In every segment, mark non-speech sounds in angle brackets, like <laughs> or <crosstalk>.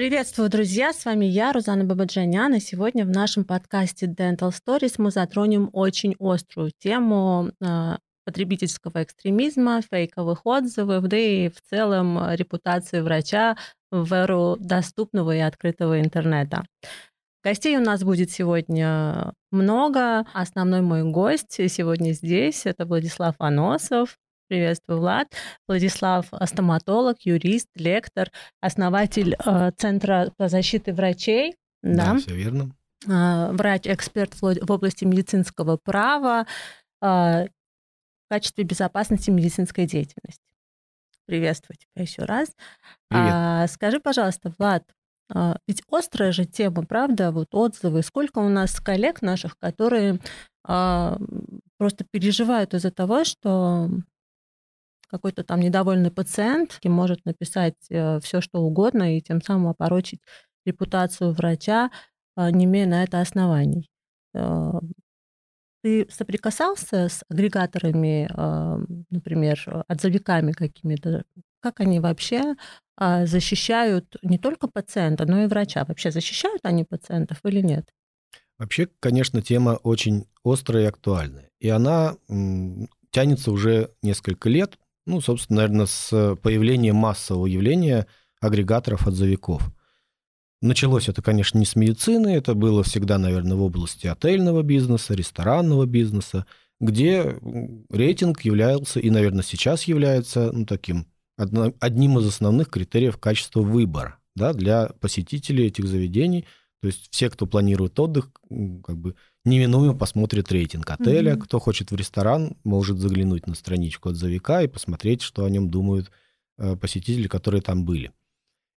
Приветствую, друзья! С вами я, Рузана Бабаджанян, и сегодня в нашем подкасте Dental Stories мы затронем очень острую тему э, потребительского экстремизма, фейковых отзывов, да и в целом репутации врача в эру доступного и открытого интернета. Гостей у нас будет сегодня много. Основной мой гость сегодня здесь – это Владислав Аносов, Приветствую, Влад. Владислав – стоматолог, юрист, лектор, основатель э, Центра по защите врачей. Да, да все верно. Э, врач-эксперт в области медицинского права э, в качестве безопасности медицинской деятельности. Приветствую тебя еще раз. Привет. А, скажи, пожалуйста, Влад, а, ведь острая же тема, правда, вот отзывы. Сколько у нас коллег наших, которые а, просто переживают из-за того, что какой-то там недовольный пациент может написать э, все, что угодно, и тем самым опорочить репутацию врача, э, не имея на это оснований. Э, ты соприкасался с агрегаторами, например, отзывиками какими-то? Как они вообще защищают не только пациента, но и врача? Вообще защищают они пациентов или нет? Вообще, конечно, тема очень острая и актуальная. И она тянется уже несколько лет. Ну, собственно, наверное, с появлением массового явления агрегаторов отзывиков. Началось это, конечно, не с медицины, это было всегда, наверное, в области отельного бизнеса, ресторанного бизнеса, где рейтинг являлся и, наверное, сейчас является ну, таким одним из основных критериев качества выбора да, для посетителей этих заведений. То есть все, кто планирует отдых, как бы неминуемо посмотрит рейтинг отеля. Mm-hmm. Кто хочет в ресторан, может заглянуть на страничку отзывика и посмотреть, что о нем думают э, посетители, которые там были.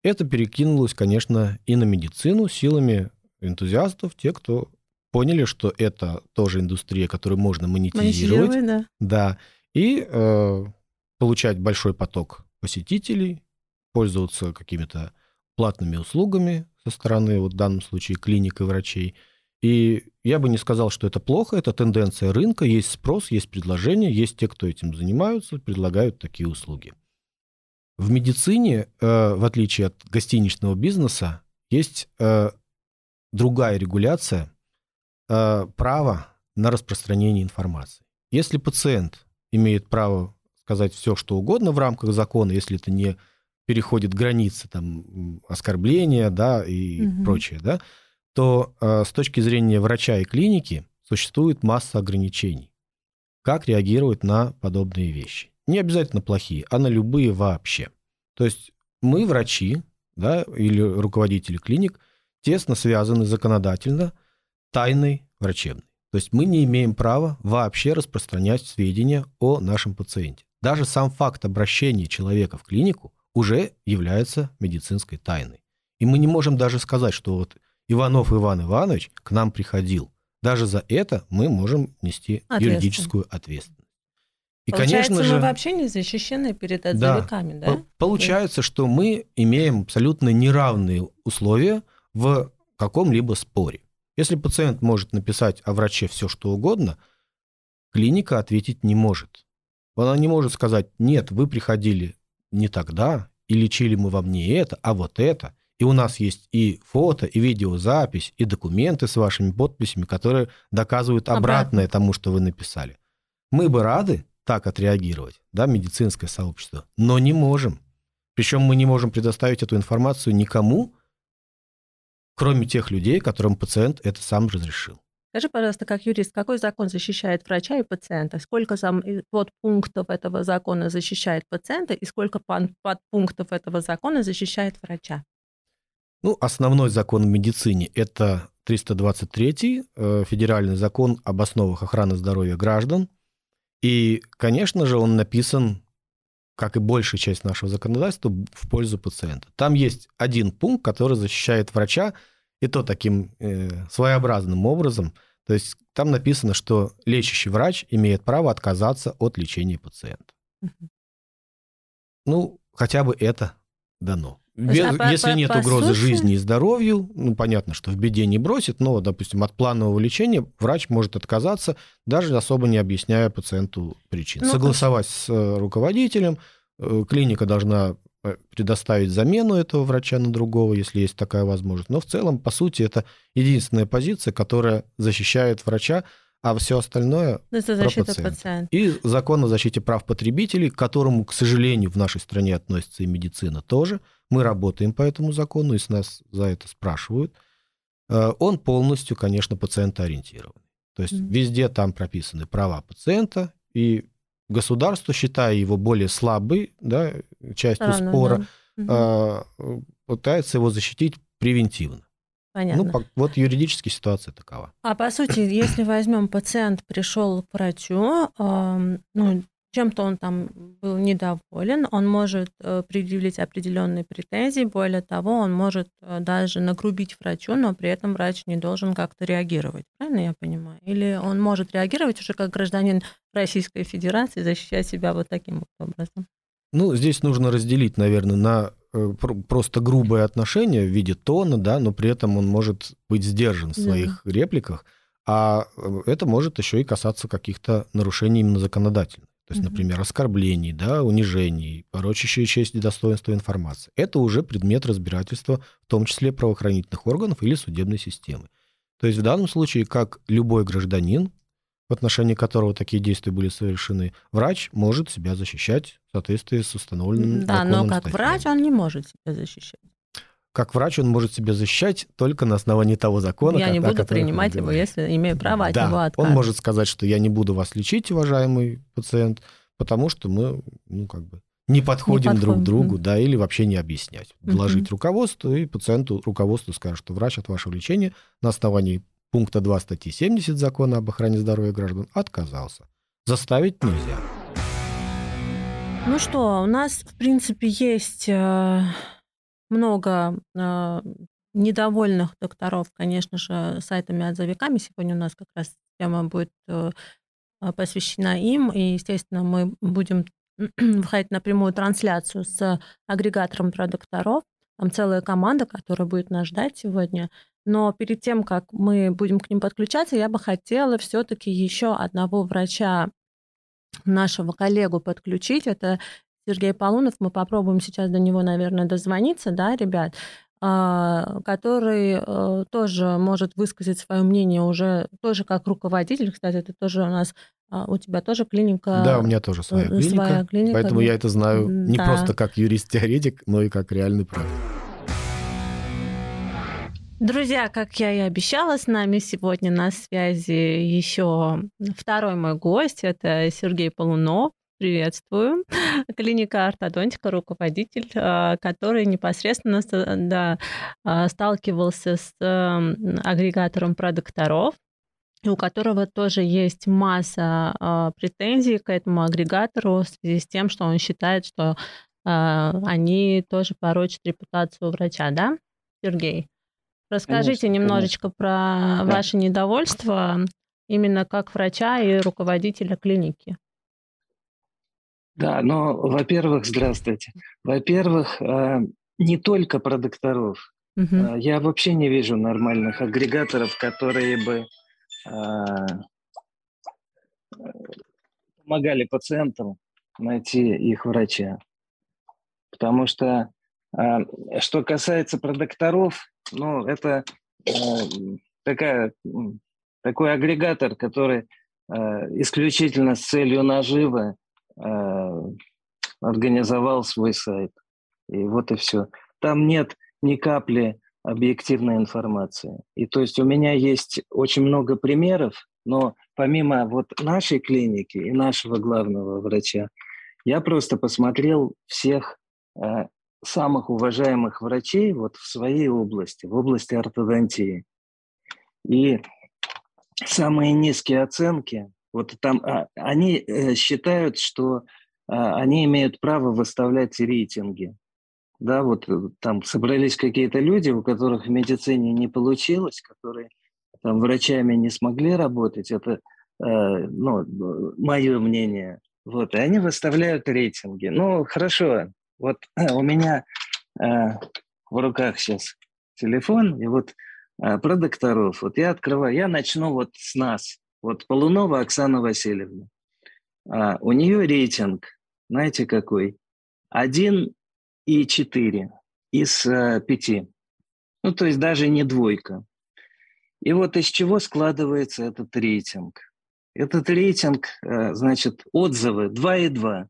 Это перекинулось, конечно, и на медицину силами энтузиастов, те, кто поняли, что это тоже индустрия, которую можно монетизировать. да. Да. И э, получать большой поток посетителей, пользоваться какими-то платными услугами со стороны, вот в данном случае, клиник и врачей – и я бы не сказал, что это плохо, это тенденция рынка, есть спрос, есть предложение, есть те, кто этим занимаются, предлагают такие услуги. В медицине, э, в отличие от гостиничного бизнеса, есть э, другая регуляция э, права на распространение информации. Если пациент имеет право сказать все, что угодно в рамках закона, если это не переходит границы там, оскорбления да, и угу. прочее, да, то э, с точки зрения врача и клиники существует масса ограничений. Как реагировать на подобные вещи? Не обязательно плохие, а на любые вообще. То есть мы, врачи да, или руководители клиник, тесно связаны законодательно тайной врачебной. То есть мы не имеем права вообще распространять сведения о нашем пациенте. Даже сам факт обращения человека в клинику уже является медицинской тайной. И мы не можем даже сказать, что вот Иванов Иван Иванович к нам приходил. Даже за это мы можем нести юридическую ответственность. И, получается, конечно же, мы вообще не защищены перед отзывиками, да? да? Получается, что мы имеем абсолютно неравные условия в каком-либо споре. Если пациент может написать о враче все, что угодно, клиника ответить не может. Она не может сказать, нет, вы приходили не тогда, и лечили мы вам не это, а вот это. И у нас есть и фото, и видеозапись, и документы с вашими подписями, которые доказывают обратное Обратно. тому, что вы написали. Мы бы рады так отреагировать, да, медицинское сообщество, но не можем. Причем мы не можем предоставить эту информацию никому, кроме тех людей, которым пациент это сам разрешил. Скажи, пожалуйста, как юрист, какой закон защищает врача и пациента? Сколько сам подпунктов этого закона защищает пациента и сколько подпунктов этого закона защищает врача? Ну, основной закон в медицине – это 323 э, федеральный закон об основах охраны здоровья граждан. И, конечно же, он написан, как и большая часть нашего законодательства, в пользу пациента. Там есть один пункт, который защищает врача, и то таким э, своеобразным образом. То есть там написано, что лечащий врач имеет право отказаться от лечения пациента. Угу. Ну, хотя бы это дано. Без, а если по, нет по угрозы сути... жизни и здоровью, ну, понятно, что в беде не бросит, но, допустим, от планового лечения врач может отказаться, даже особо не объясняя пациенту причин. Ну, Согласовать с э, руководителем, э, клиника должна э, предоставить замену этого врача на другого, если есть такая возможность. Но в целом, по сути, это единственная позиция, которая защищает врача, а все остальное это защита пациента. И закон о защите прав потребителей, к которому, к сожалению, в нашей стране относится и медицина тоже. Мы работаем по этому закону, и с нас за это спрашивают. Э, он полностью, конечно, пациентоориентирован. То есть mm-hmm. везде там прописаны права пациента, и государство, считая его более слабой да, частью Рано, спора, да. угу. пытается его защитить превентивно. Понятно. Ну, вот юридически ситуация такова. А по сути, если возьмем пациент пришел к врачу, э, ну, чем-то он там был недоволен, он может э, предъявить определенные претензии, более того, он может э, даже нагрубить врачу, но при этом врач не должен как-то реагировать, правильно я понимаю? Или он может реагировать уже как гражданин Российской Федерации, защищать себя вот таким вот образом? Ну, здесь нужно разделить, наверное, на э, просто грубое отношение в виде тона, да, но при этом он может быть сдержан в своих да. репликах, а это может еще и касаться каких-то нарушений именно законодательных. То есть, например, оскорблений, да, унижений, порочащие честь и достоинство информации. Это уже предмет разбирательства, в том числе правоохранительных органов или судебной системы. То есть в данном случае, как любой гражданин, в отношении которого такие действия были совершены, врач может себя защищать в соответствии с установленным Да, но как статьей. врач он не может себя защищать. Как врач он может себя защищать только на основании того закона. Я не буду принимать его, если имею право от да, него отказать. Он может сказать, что я не буду вас лечить, уважаемый пациент, потому что мы, ну, как бы, не подходим, не подходим. друг другу, да, или вообще не объяснять. Доложить угу. руководству, и пациенту руководству скажет, что врач от вашего лечения на основании пункта 2 статьи 70 закона об охране здоровья граждан отказался. Заставить нельзя. Ну что, у нас, в принципе, есть э, много э, недовольных докторов, конечно же, сайтами-отзывиками. Сегодня у нас как раз тема будет э, посвящена им, и, естественно, мы будем <clears throat> выходить на прямую трансляцию с агрегатором про докторов. Там целая команда, которая будет нас ждать сегодня. Но перед тем, как мы будем к ним подключаться, я бы хотела все-таки еще одного врача нашего коллегу подключить. Это Сергей Полунов, мы попробуем сейчас до него, наверное, дозвониться, да, ребят, а, который э, тоже может высказать свое мнение уже тоже как руководитель. Кстати, это тоже у нас а, у тебя тоже клиника. Да, у меня тоже своя клиника. Своя клиника поэтому я это знаю не да. просто как юрист-теоретик, но и как реальный практик. Друзья, как я и обещала, с нами сегодня на связи еще второй мой гость. Это Сергей Полунов приветствую. Клиника ортодонтика, руководитель, а, который непосредственно да, а, сталкивался с агрегатором продукторов, у которого тоже есть масса а, претензий к этому агрегатору в связи с тем, что он считает, что они тоже порочат репутацию врача, да, Сергей? Расскажите конечно, немножечко конечно. про ваше недовольство именно как врача и руководителя клиники. Да, но, во-первых, здравствуйте. Во-первых, э, не только про докторов. Угу. Я вообще не вижу нормальных агрегаторов, которые бы э, помогали пациентам найти их врача. Потому что, что касается про докторов, ну, это такая, такой агрегатор, который исключительно с целью наживы Э, организовал свой сайт. И вот и все. Там нет ни капли объективной информации. И то есть у меня есть очень много примеров, но помимо вот нашей клиники и нашего главного врача, я просто посмотрел всех э, самых уважаемых врачей вот в своей области, в области ортодонтии. И самые низкие оценки вот там а, они э, считают, что а, они имеют право выставлять рейтинги. Да, вот э, там собрались какие-то люди, у которых в медицине не получилось, которые там врачами не смогли работать. Это, э, ну, мое мнение. Вот, и они выставляют рейтинги. Ну, хорошо. Вот у меня в руках сейчас телефон, и вот про докторов. Вот я открываю, я начну вот с нас. Вот Полунова Оксана Васильевна. А, у нее рейтинг, знаете какой? Один и 4 из э, 5. Ну, то есть даже не двойка. И вот из чего складывается этот рейтинг? Этот рейтинг, э, значит, отзывы 2,2.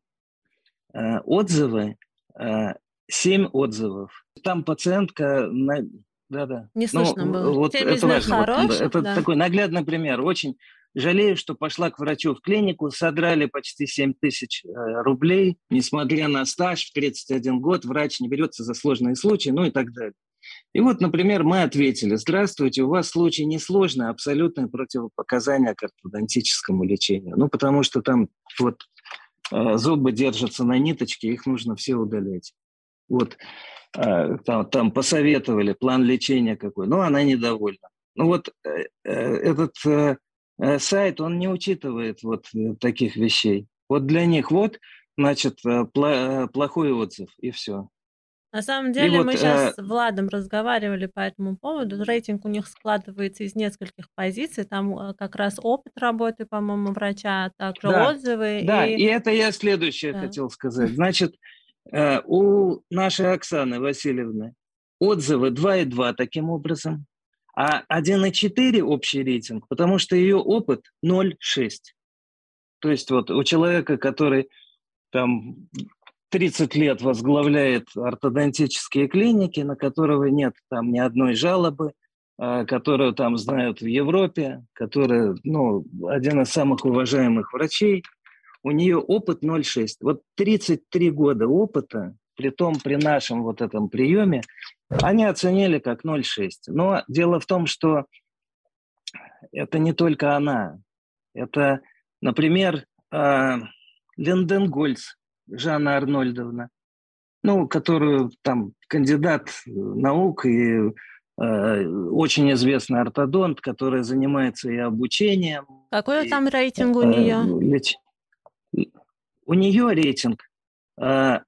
Э, отзывы, э, 7 отзывов. Там пациентка... На... Да-да. Не слышно ну, было. Вот это важно. Вот, хороших, это да. такой наглядный пример. Очень жалею, что пошла к врачу в клинику, содрали почти 7 тысяч э, рублей, несмотря на стаж в 31 год, врач не берется за сложные случаи, ну и так далее. И вот, например, мы ответили, здравствуйте, у вас случай несложный, абсолютное противопоказание к ортодонтическому лечению. Ну, потому что там вот э, зубы держатся на ниточке, их нужно все удалять. Вот э, там, там посоветовали план лечения какой, но она недовольна. Ну вот этот сайт, он не учитывает вот э, таких вещей. Вот для них вот, значит, э, э, плохой отзыв, и все. На самом И деле вот, мы э, сейчас с Владом разговаривали по этому поводу. Рейтинг у них складывается из нескольких позиций. Там э, как раз опыт работы, по-моему, врача, а также Да, отзывы. Да, и... и это я следующее Да. хотел сказать. Значит, э, у нашей Оксаны Васильевны отзывы 2,2 таким образом, а 1,4 общий рейтинг, потому что ее опыт 0,6. То есть вот у человека, который там 30 лет возглавляет ортодонтические клиники, на которого нет там ни одной жалобы, э, которую там знают в Европе, который, ну, один из самых уважаемых врачей, у нее опыт 0,6. Вот 33 года опыта, при том при нашем вот этом приеме, они оценили как 0,6. Но дело в том, что это не только она. Это, например, э, Линденгольц Жанна Арнольдовна, ну, которую там кандидат наук и э, очень известный ортодонт, который занимается и обучением. Какой и, там рейтинг у э, нее? леч- У нее рейтинг э,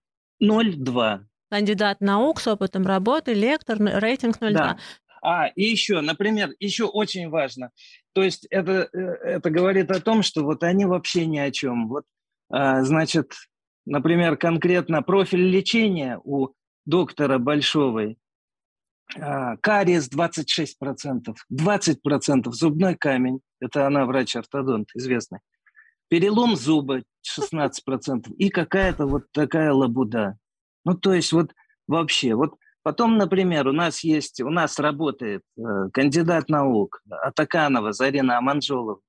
0,2. Кандидат наук с опытом работы, лектор, рейтинг 0,2. Да. А, и еще, например, еще очень важно. То есть это, э, это говорит о том, что вот они вообще ни о чем. Вот, а, значит, например, конкретно профиль лечения у доктора Большовой а, кариес 26%, 20% зубной камень, это она врач-ортодонт известный, перелом зуба 16% и какая-то вот такая лабуда. Ну, то есть вот вообще, вот потом, например, у нас есть, у нас работает э, кандидат наук Атаканова Зарина Аманжолова.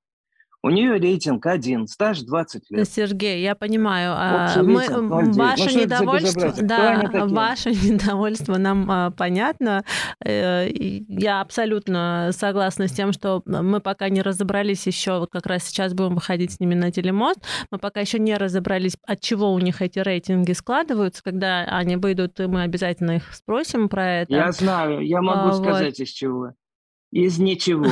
У нее рейтинг один, стаж 20 лет. Сергей, я понимаю, а, мы, рейтинг м, 0,9. Ну, ваше за недовольство, да, ваше <laughs> недовольство нам а, понятно. Э, Я абсолютно согласна с тем, что мы пока не разобрались еще, вот как раз сейчас будем выходить с ними на телемост, мы пока еще не разобрались, от чего у них эти рейтинги складываются. Когда они выйдут, мы обязательно их спросим про это. Я знаю, я могу А, вот. сказать из чего. Из ничего.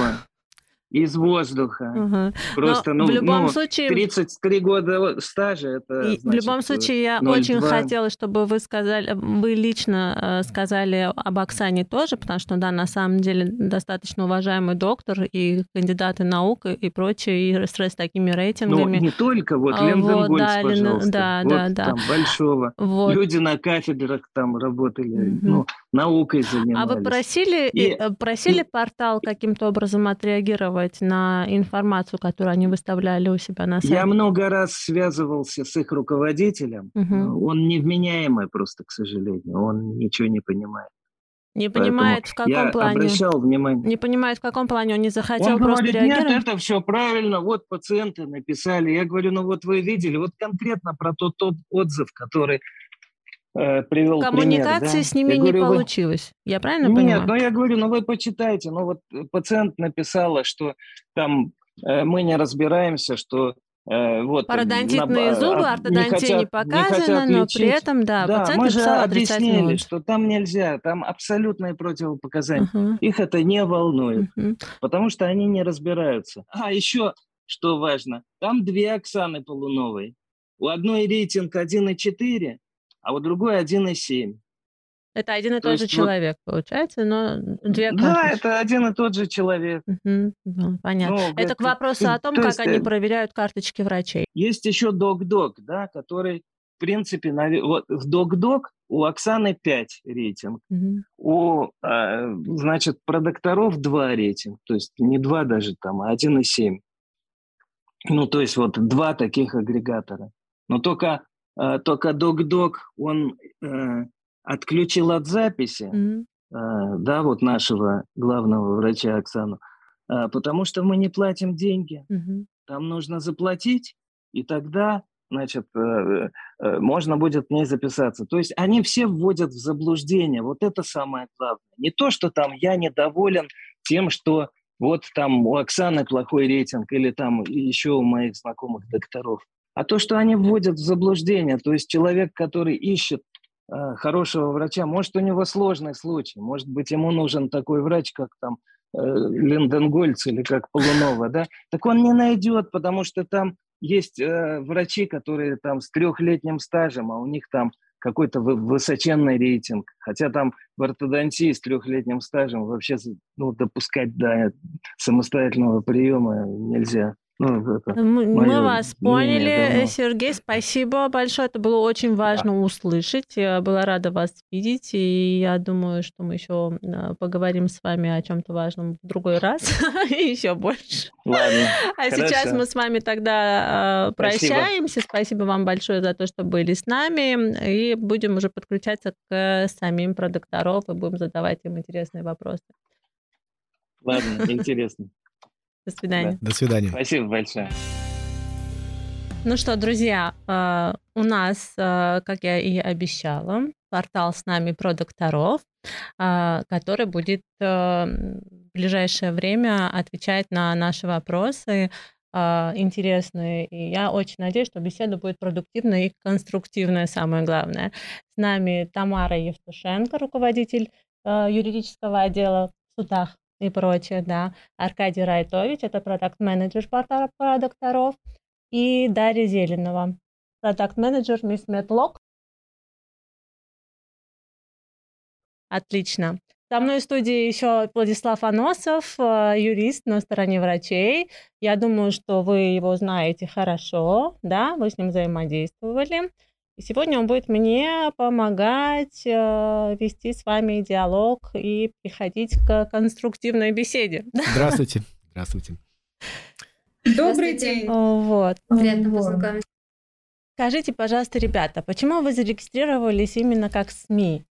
Из воздуха. Ага. Просто, Но ну, в любом ну, случае, 33 года стажа, это И в значит, любом случае, я 0,2. очень хотела, чтобы вы сказали, вы лично э, сказали об Оксане тоже, потому что, да, на самом деле достаточно уважаемый доктор и кандидаты наук и, и прочее, и с, с такими Ну, рейтингами. не только, вот, Линденгольц, вот, да, пожалуйста. да, вот, да, да. там, Большого. Вот. Люди на кафедрах там работали, Мгм. ну, наукой А занимались. вы просили, И- э, просили портал каким-то образом отреагировать на информацию, которую они выставляли у себя на сайте? Я много раз связывался с их руководителем. Мгм. Он невменяемый просто, к сожалению. Он ничего не понимает. Не Поэтому понимает, в каком я плане? обращал внимание. Не понимает, в каком плане он не захотел Он просто говорит, нет, реагировать? это все правильно, вот пациенты написали. Я говорю, ну вот вы видели, вот конкретно про тот топ-отзыв, который э, привел Коммуникации пример, да? с ними Я не говорю, вы- получилось. Я правильно Нет, понимаю? ну я говорю, ну вы почитайте. Ну вот э, пациент написала, что там э, мы не разбираемся, что э, вот... Пародонтитные на- зубы, ортодонтия не, хотят- показана, но при этом, да, Да, пациент мы же объяснили, что там нельзя, там абсолютные противопоказания. Ага, Их это не волнует, мгм. потому что они не разбираются. А еще, что важно, там две Оксаны Полуновой. У одной рейтинг 1,4, а у другой 1,7. Это один и То тот же вот- человек, получается, но две Да, карточки. это один и тот же человек. Мгм, да, понятно. Ну, Это к вопросу о том, то как есть, они э, проверяют карточки врачей. Есть еще док-док, да, который в принципе, вот в док-док у Оксаны 5 рейтинг, mm-hmm. у, а, значит, продокторов 2 рейтинг, то есть не 2 даже там, а 1,7. Ну, то есть вот два таких агрегатора. Но только, только док-док, он э, отключил от записи, mm-hmm. да, вот нашего главного врача Оксану, потому что мы не платим деньги. Mm-hmm. Там нужно заплатить, и тогда значит, э, э, можно будет не записаться. То есть они все вводят в заблуждение. Вот это самое главное. Не то, что там я недоволен тем, что вот там у Оксаны плохой рейтинг или там еще у моих знакомых докторов, а то, что они вводят в заблуждение. То есть человек, который ищет э, хорошего врача, может, у него сложный случай, может быть, ему нужен такой врач, как там э, Линденгольц или как Полунова, да, так он не найдет, потому что там есть э, врачи, которые там с трехлетним стажем, а у них там какой-то высоченный рейтинг. Хотя там в ортодонтии с трехлетним стажем вообще ну, допускать до самостоятельного приема нельзя. Ну, это мы, мы вас поняли, давно. Сергей, спасибо большое. Это было очень важно да. услышать. Я была рада вас видеть, и я думаю, что мы еще а, поговорим с вами о чем-то важном в другой раз <laughs> и еще больше. Ладно. А сейчас мы с вами тогда а, прощаемся. Спасибо. спасибо вам большое за то, что были с нами, и будем уже подключаться к самим продукторов и будем задавать им интересные вопросы. Ладно, интересно. До свидания. Да. До свидания. Спасибо большое. Ну что, друзья, э, у нас, э, как я и обещала, портал с нами про докторов, э, который будет в ближайшее время отвечать на наши вопросы интересные. И я очень надеюсь, что беседа будет продуктивная и конструктивная, самое главное. С нами Тамара Евтушенко, руководитель юридического отдела в судах и прочее, да. Аркадий Райтович, это продукт-менеджер продукторов, и Дарья Зеленова, продукт-менеджер Мисс Метлок. Отлично. Со мной в студии еще Владислав Аносов, э, юрист на стороне врачей. Я думаю, что вы его знаете хорошо, да, вы с ним взаимодействовали. И сегодня он будет мне помогать э, вести с вами диалог и приходить к конструктивной беседе. Здравствуйте. <laughs> Здравствуйте. Добрый день. Вот. Приятно вот. познакомиться. Скажите, пожалуйста, ребята, почему вы зарегистрировались именно как СМИ?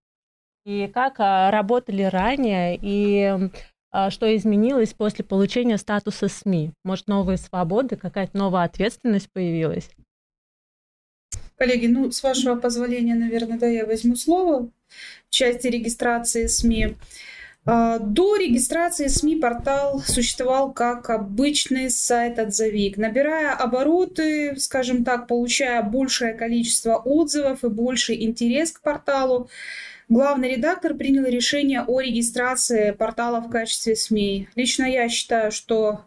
И как а, работали ранее, и а, что изменилось после получения статуса СМИ? Может, новые свободы, какая-то новая ответственность появилась? Коллеги, ну, с вашего позволения, наверное, да, я возьму слово в части регистрации СМИ. А, до регистрации СМИ портал существовал как обычный сайт-отзывик. Набирая обороты, скажем так, получая большее количество отзывов и больший интерес к порталу, главный редактор принял решение о регистрации портала в качестве СМИ. Лично я считаю, что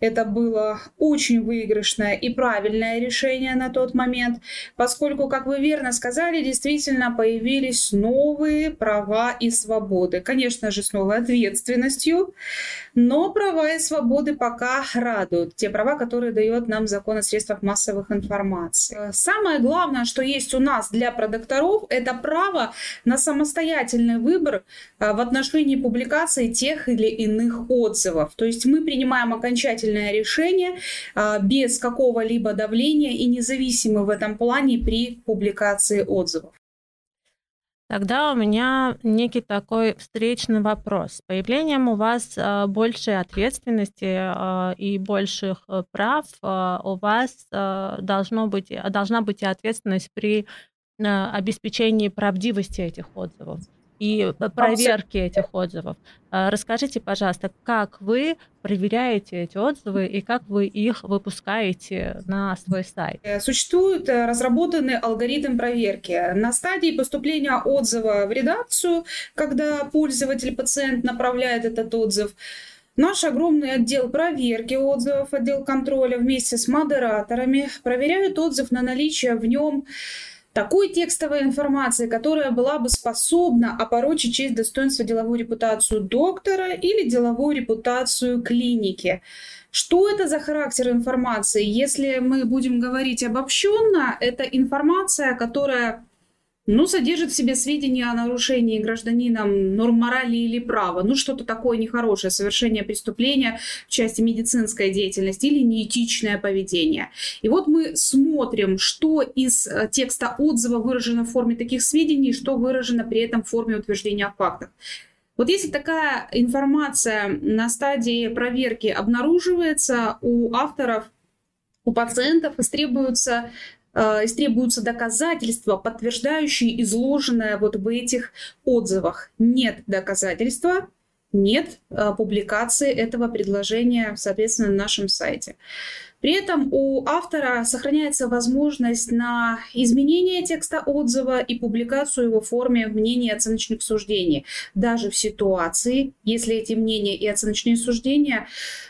это было очень выигрышное и правильное решение на тот момент, поскольку, как вы верно сказали, действительно появились новые права и свободы. Конечно же, с новой ответственностью, но права и свободы пока радуют. Те права, которые дает нам закон о средствах массовых информации. Самое главное, что есть у нас для продукторов, это право на самостоятельный выбор а, в отношении публикации тех или иных отзывов. То есть мы принимаем окончательное решение а, без какого-либо давления и независимы в этом плане при публикации отзывов. Тогда у меня некий такой встречный вопрос. С появлением у вас а, большей ответственности а, и больших э, прав у вас должно быть, должна быть и ответственность при обеспечении правдивости этих отзывов и проверки этих отзывов. А, расскажите, пожалуйста, как вы проверяете эти отзывы и как вы их выпускаете на свой сайт? Э, существует э, разработанный алгоритм проверки. На стадии поступления отзыва в редакцию, когда пользователь, пациент направляет этот отзыв, Наш огромный отдел проверки отзывов, отдел контроля вместе с модераторами проверяют отзыв на наличие в нем такой текстовой информации, которая была бы способна опорочить честь, достоинство, деловую репутацию доктора или деловую репутацию клиники. Что это за характер информации? Если мы будем говорить обобщенно, это информация, которая ну, содержит в себе сведения о нарушении гражданином норм морали или права, ну, что-то такое нехорошее, совершение преступления в части медицинской деятельности или неэтичное поведение. И вот мы смотрим, что из э, текста отзыва выражено в форме таких сведений, что выражено при этом в форме утверждения о фактах. Вот если такая информация на стадии проверки обнаруживается у авторов, у пациентов, истребуется Э, истребуются доказательства, подтверждающие изложенное вот в этих отзывах. Нет доказательства, нет э, публикации этого предложения, соответственно, на нашем сайте. При этом у автора сохраняется возможность на изменение текста отзыва и публикацию его в форме мнений и оценочных суждений, даже в ситуации, если эти мнения и оценочные суждения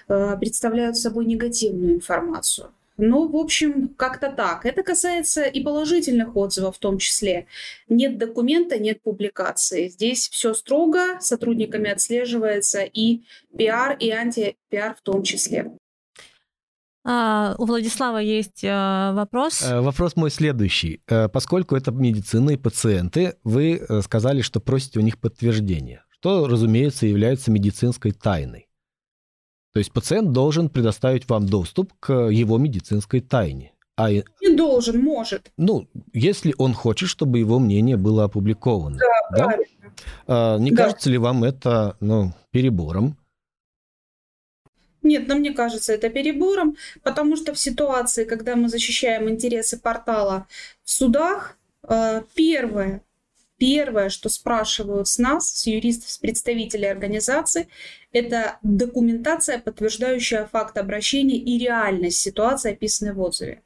э, представляют собой негативную информацию. Ну, в общем, как-то так. Это касается и положительных отзывов в том числе. Нет документа, нет публикации. Здесь все строго, сотрудниками отслеживается и пиар, и антипиар в том числе. А, у Владислава есть а, вопрос. Э, вопрос мой следующий. Э, поскольку это медицина и пациенты, вы э, сказали, что просите у них подтверждение, что, разумеется, является медицинской тайной. То есть пациент должен предоставить вам доступ к его медицинской тайне. А, не должен, может. Ну, если он хочет, чтобы его мнение было опубликовано. Да, да? правильно. А, не да. кажется ли вам это ну, перебором? Нет, но мне кажется это перебором, потому что в ситуации, когда мы защищаем интересы портала в судах, э, первое, Первое, что спрашивают с нас, с юристов, с представителей организации, это документация, подтверждающая факт обращения и реальность ситуации, описанной в отзыве.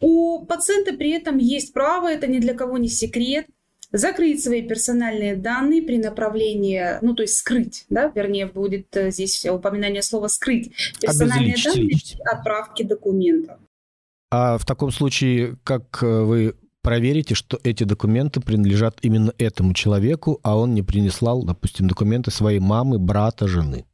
У пациента при этом есть право, это ни для кого не секрет, закрыть свои персональные данные при направлении, ну то есть скрыть, да, вернее будет э, здесь упоминание слова скрыть персональные данные при отправке документов. А в таком случае, как э, вы проверите, что эти документы принадлежат именно этому человеку, а он не принеслал, допустим, документы своей мамы, брата, жены?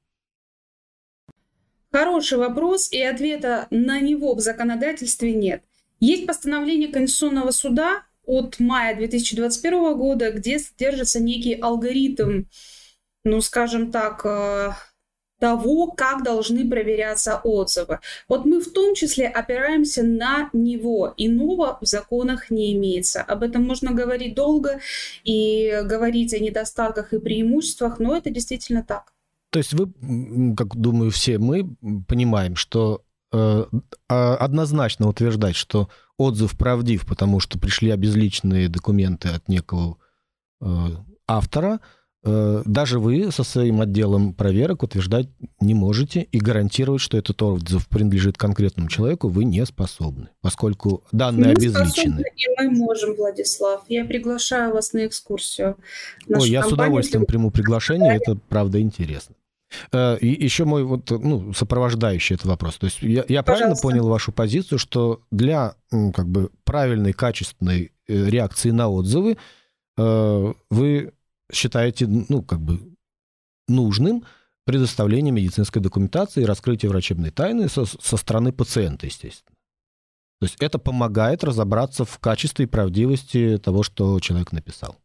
Хороший вопрос, и ответа на него в законодательстве нет. Есть постановление Конституционного суда от мая 2021 года, где содержится некий алгоритм, ну, скажем так, э, того, как должны проверяться отзывы. Вот мы в том числе опираемся на него. Иного в законах не имеется. Об этом можно говорить долго и говорить о недостатках и преимуществах, но это действительно так. То есть вы, как думаю, все мы понимаем, что э, а, однозначно утверждать, что отзыв правдив, потому что пришли обезличенные документы от некого э, автора – даже вы со своим отделом проверок утверждать не можете и гарантировать, что этот отзыв принадлежит конкретному человеку, вы не способны, поскольку данные мы обезличены. И мы можем, Владислав. Я приглашаю вас на экскурсию. Ой, я с удовольствием приму приглашение, это правда интересно. Э, и еще мой вот, ну, сопровождающий этот вопрос. То есть я, я правильно понял вашу позицию, что для как бы правильной, качественной э, реакции на отзывы вы считаете, ну, как бы нужным предоставление медицинской документации и раскрытие врачебной тайны со, со стороны пациента, естественно. То есть это помогает разобраться в качестве и правдивости того, что человек написал.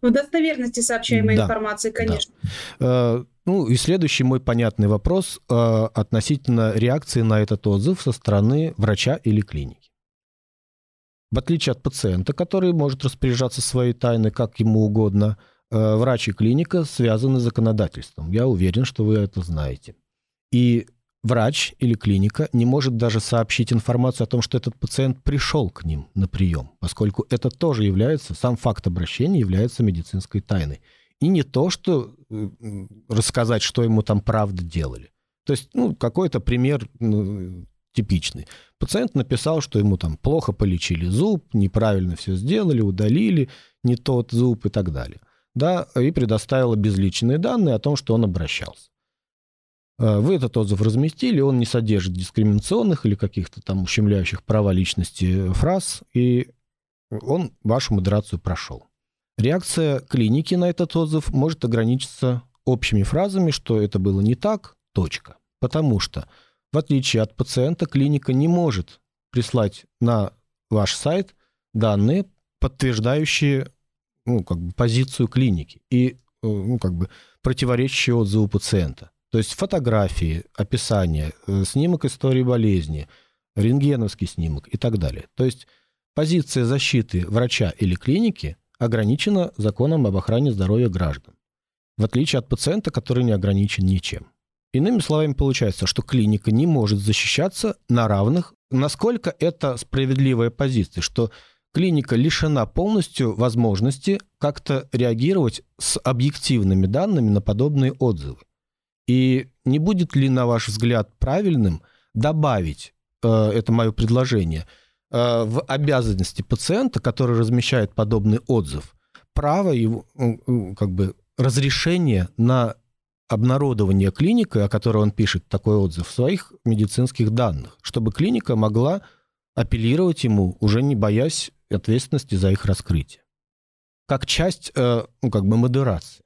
В достоверности сообщаемой да, информации, конечно. Да. Ну и следующий мой понятный вопрос э, относительно реакции на этот отзыв со стороны врача или клиники. В отличие от пациента, который может распоряжаться своей тайной как ему угодно – Э, врач и клиника связаны с законодательством. Я уверен, что вы это знаете. И врач или клиника не может даже сообщить информацию о том, что этот пациент пришел к ним на прием, поскольку это тоже является, сам факт обращения является медицинской тайной. И не то, что э, рассказать, что ему там правда делали. То есть, ну, какой-то пример ну, типичный. Пациент написал, что ему там плохо полечили зуб, неправильно все сделали, удалили не тот зуб и так далее да, и предоставила безличные данные о том, что он обращался. Э, вы этот отзыв разместили, он не содержит дискриминационных или каких-то там ущемляющих права личности фраз, и он вашу модерацию прошел. Реакция клиники на этот отзыв может ограничиться общими фразами, что это было не так, точка. Потому что, в отличие от пациента, клиника не может прислать на ваш сайт данные, подтверждающие ну, как бы позицию клиники и э, ну, как бы противоречащие отзыву пациента. То есть фотографии, описание, э, снимок истории болезни, рентгеновский снимок и так далее. То есть позиция защиты врача или клиники ограничена законом об охране здоровья граждан, в отличие от пациента, который не ограничен ничем. Иными словами, получается, что клиника не может защищаться на равных. Насколько это справедливая позиция, что клиника лишена полностью возможности как-то реагировать с объективными данными на подобные отзывы. И не будет ли, на ваш взгляд, правильным добавить, э, это мое предложение, э, в обязанности пациента, который размещает подобный отзыв, право его, как бы, разрешение на обнародование клиникой, о которой он пишет такой отзыв, своих медицинских данных, чтобы клиника могла апеллировать ему, уже не боясь ответственности за их раскрытие. Как часть, э, ну, как бы модерации.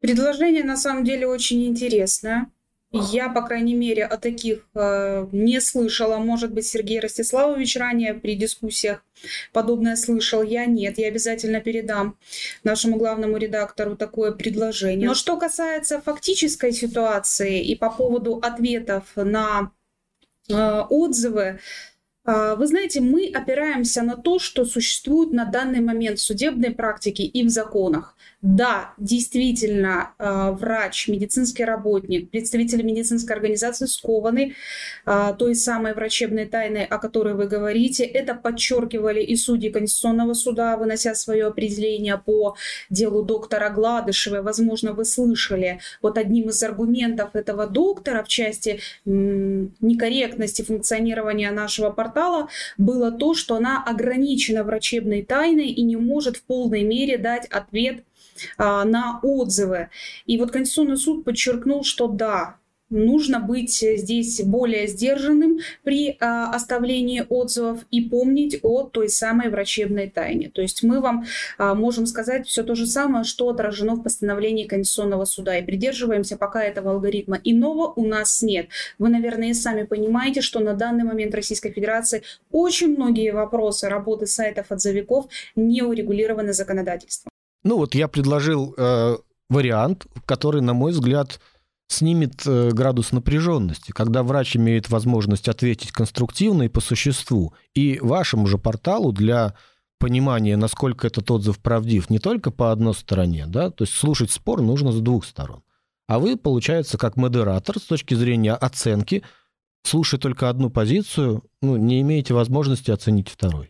Предложение на самом деле очень интересное. Я, по крайней мере, о таких э, не слышала. Может быть, Сергей Ростиславович ранее при дискуссиях подобное слышал. Я нет. Я обязательно передам нашему главному редактору такое предложение. Но что касается фактической ситуации и по поводу ответов на отзывы, а, вы знаете, мы опираемся на то, что существует на данный момент в судебной практике и в законах. Да, действительно, а, врач, медицинский работник, представители медицинской организации скованы а, той самой врачебной тайной, о которой вы говорите. Это подчеркивали и судьи Конституционного суда, вынося свое определение по делу доктора Гладышевой. Возможно, вы слышали, вот одним из аргументов этого доктора в части некорректности функционирования нашего портала было то, что она ограничена врачебной тайной и не может в полной мере дать ответ на отзывы. И вот Конституционный суд подчеркнул, что да, нужно быть здесь более сдержанным при а, оставлении отзывов и помнить о той самой врачебной тайне. То есть мы вам а, можем сказать все то же самое, что отражено в постановлении Конституционного суда. И придерживаемся пока этого алгоритма. Иного у нас нет. Вы, наверное, сами понимаете, что на данный момент Российской Федерации очень многие вопросы работы сайтов отзывиков не урегулированы законодательством. Ну вот я предложил э, вариант, который, на мой взгляд, снимет э, градус напряженности, когда врач имеет возможность ответить конструктивно и по существу. И вашему же порталу для понимания, насколько этот отзыв правдив, не только по одной стороне, да, то есть слушать спор нужно с двух сторон. А вы, получается, как модератор с точки зрения оценки, слушая только одну позицию, ну, не имеете возможности оценить второй.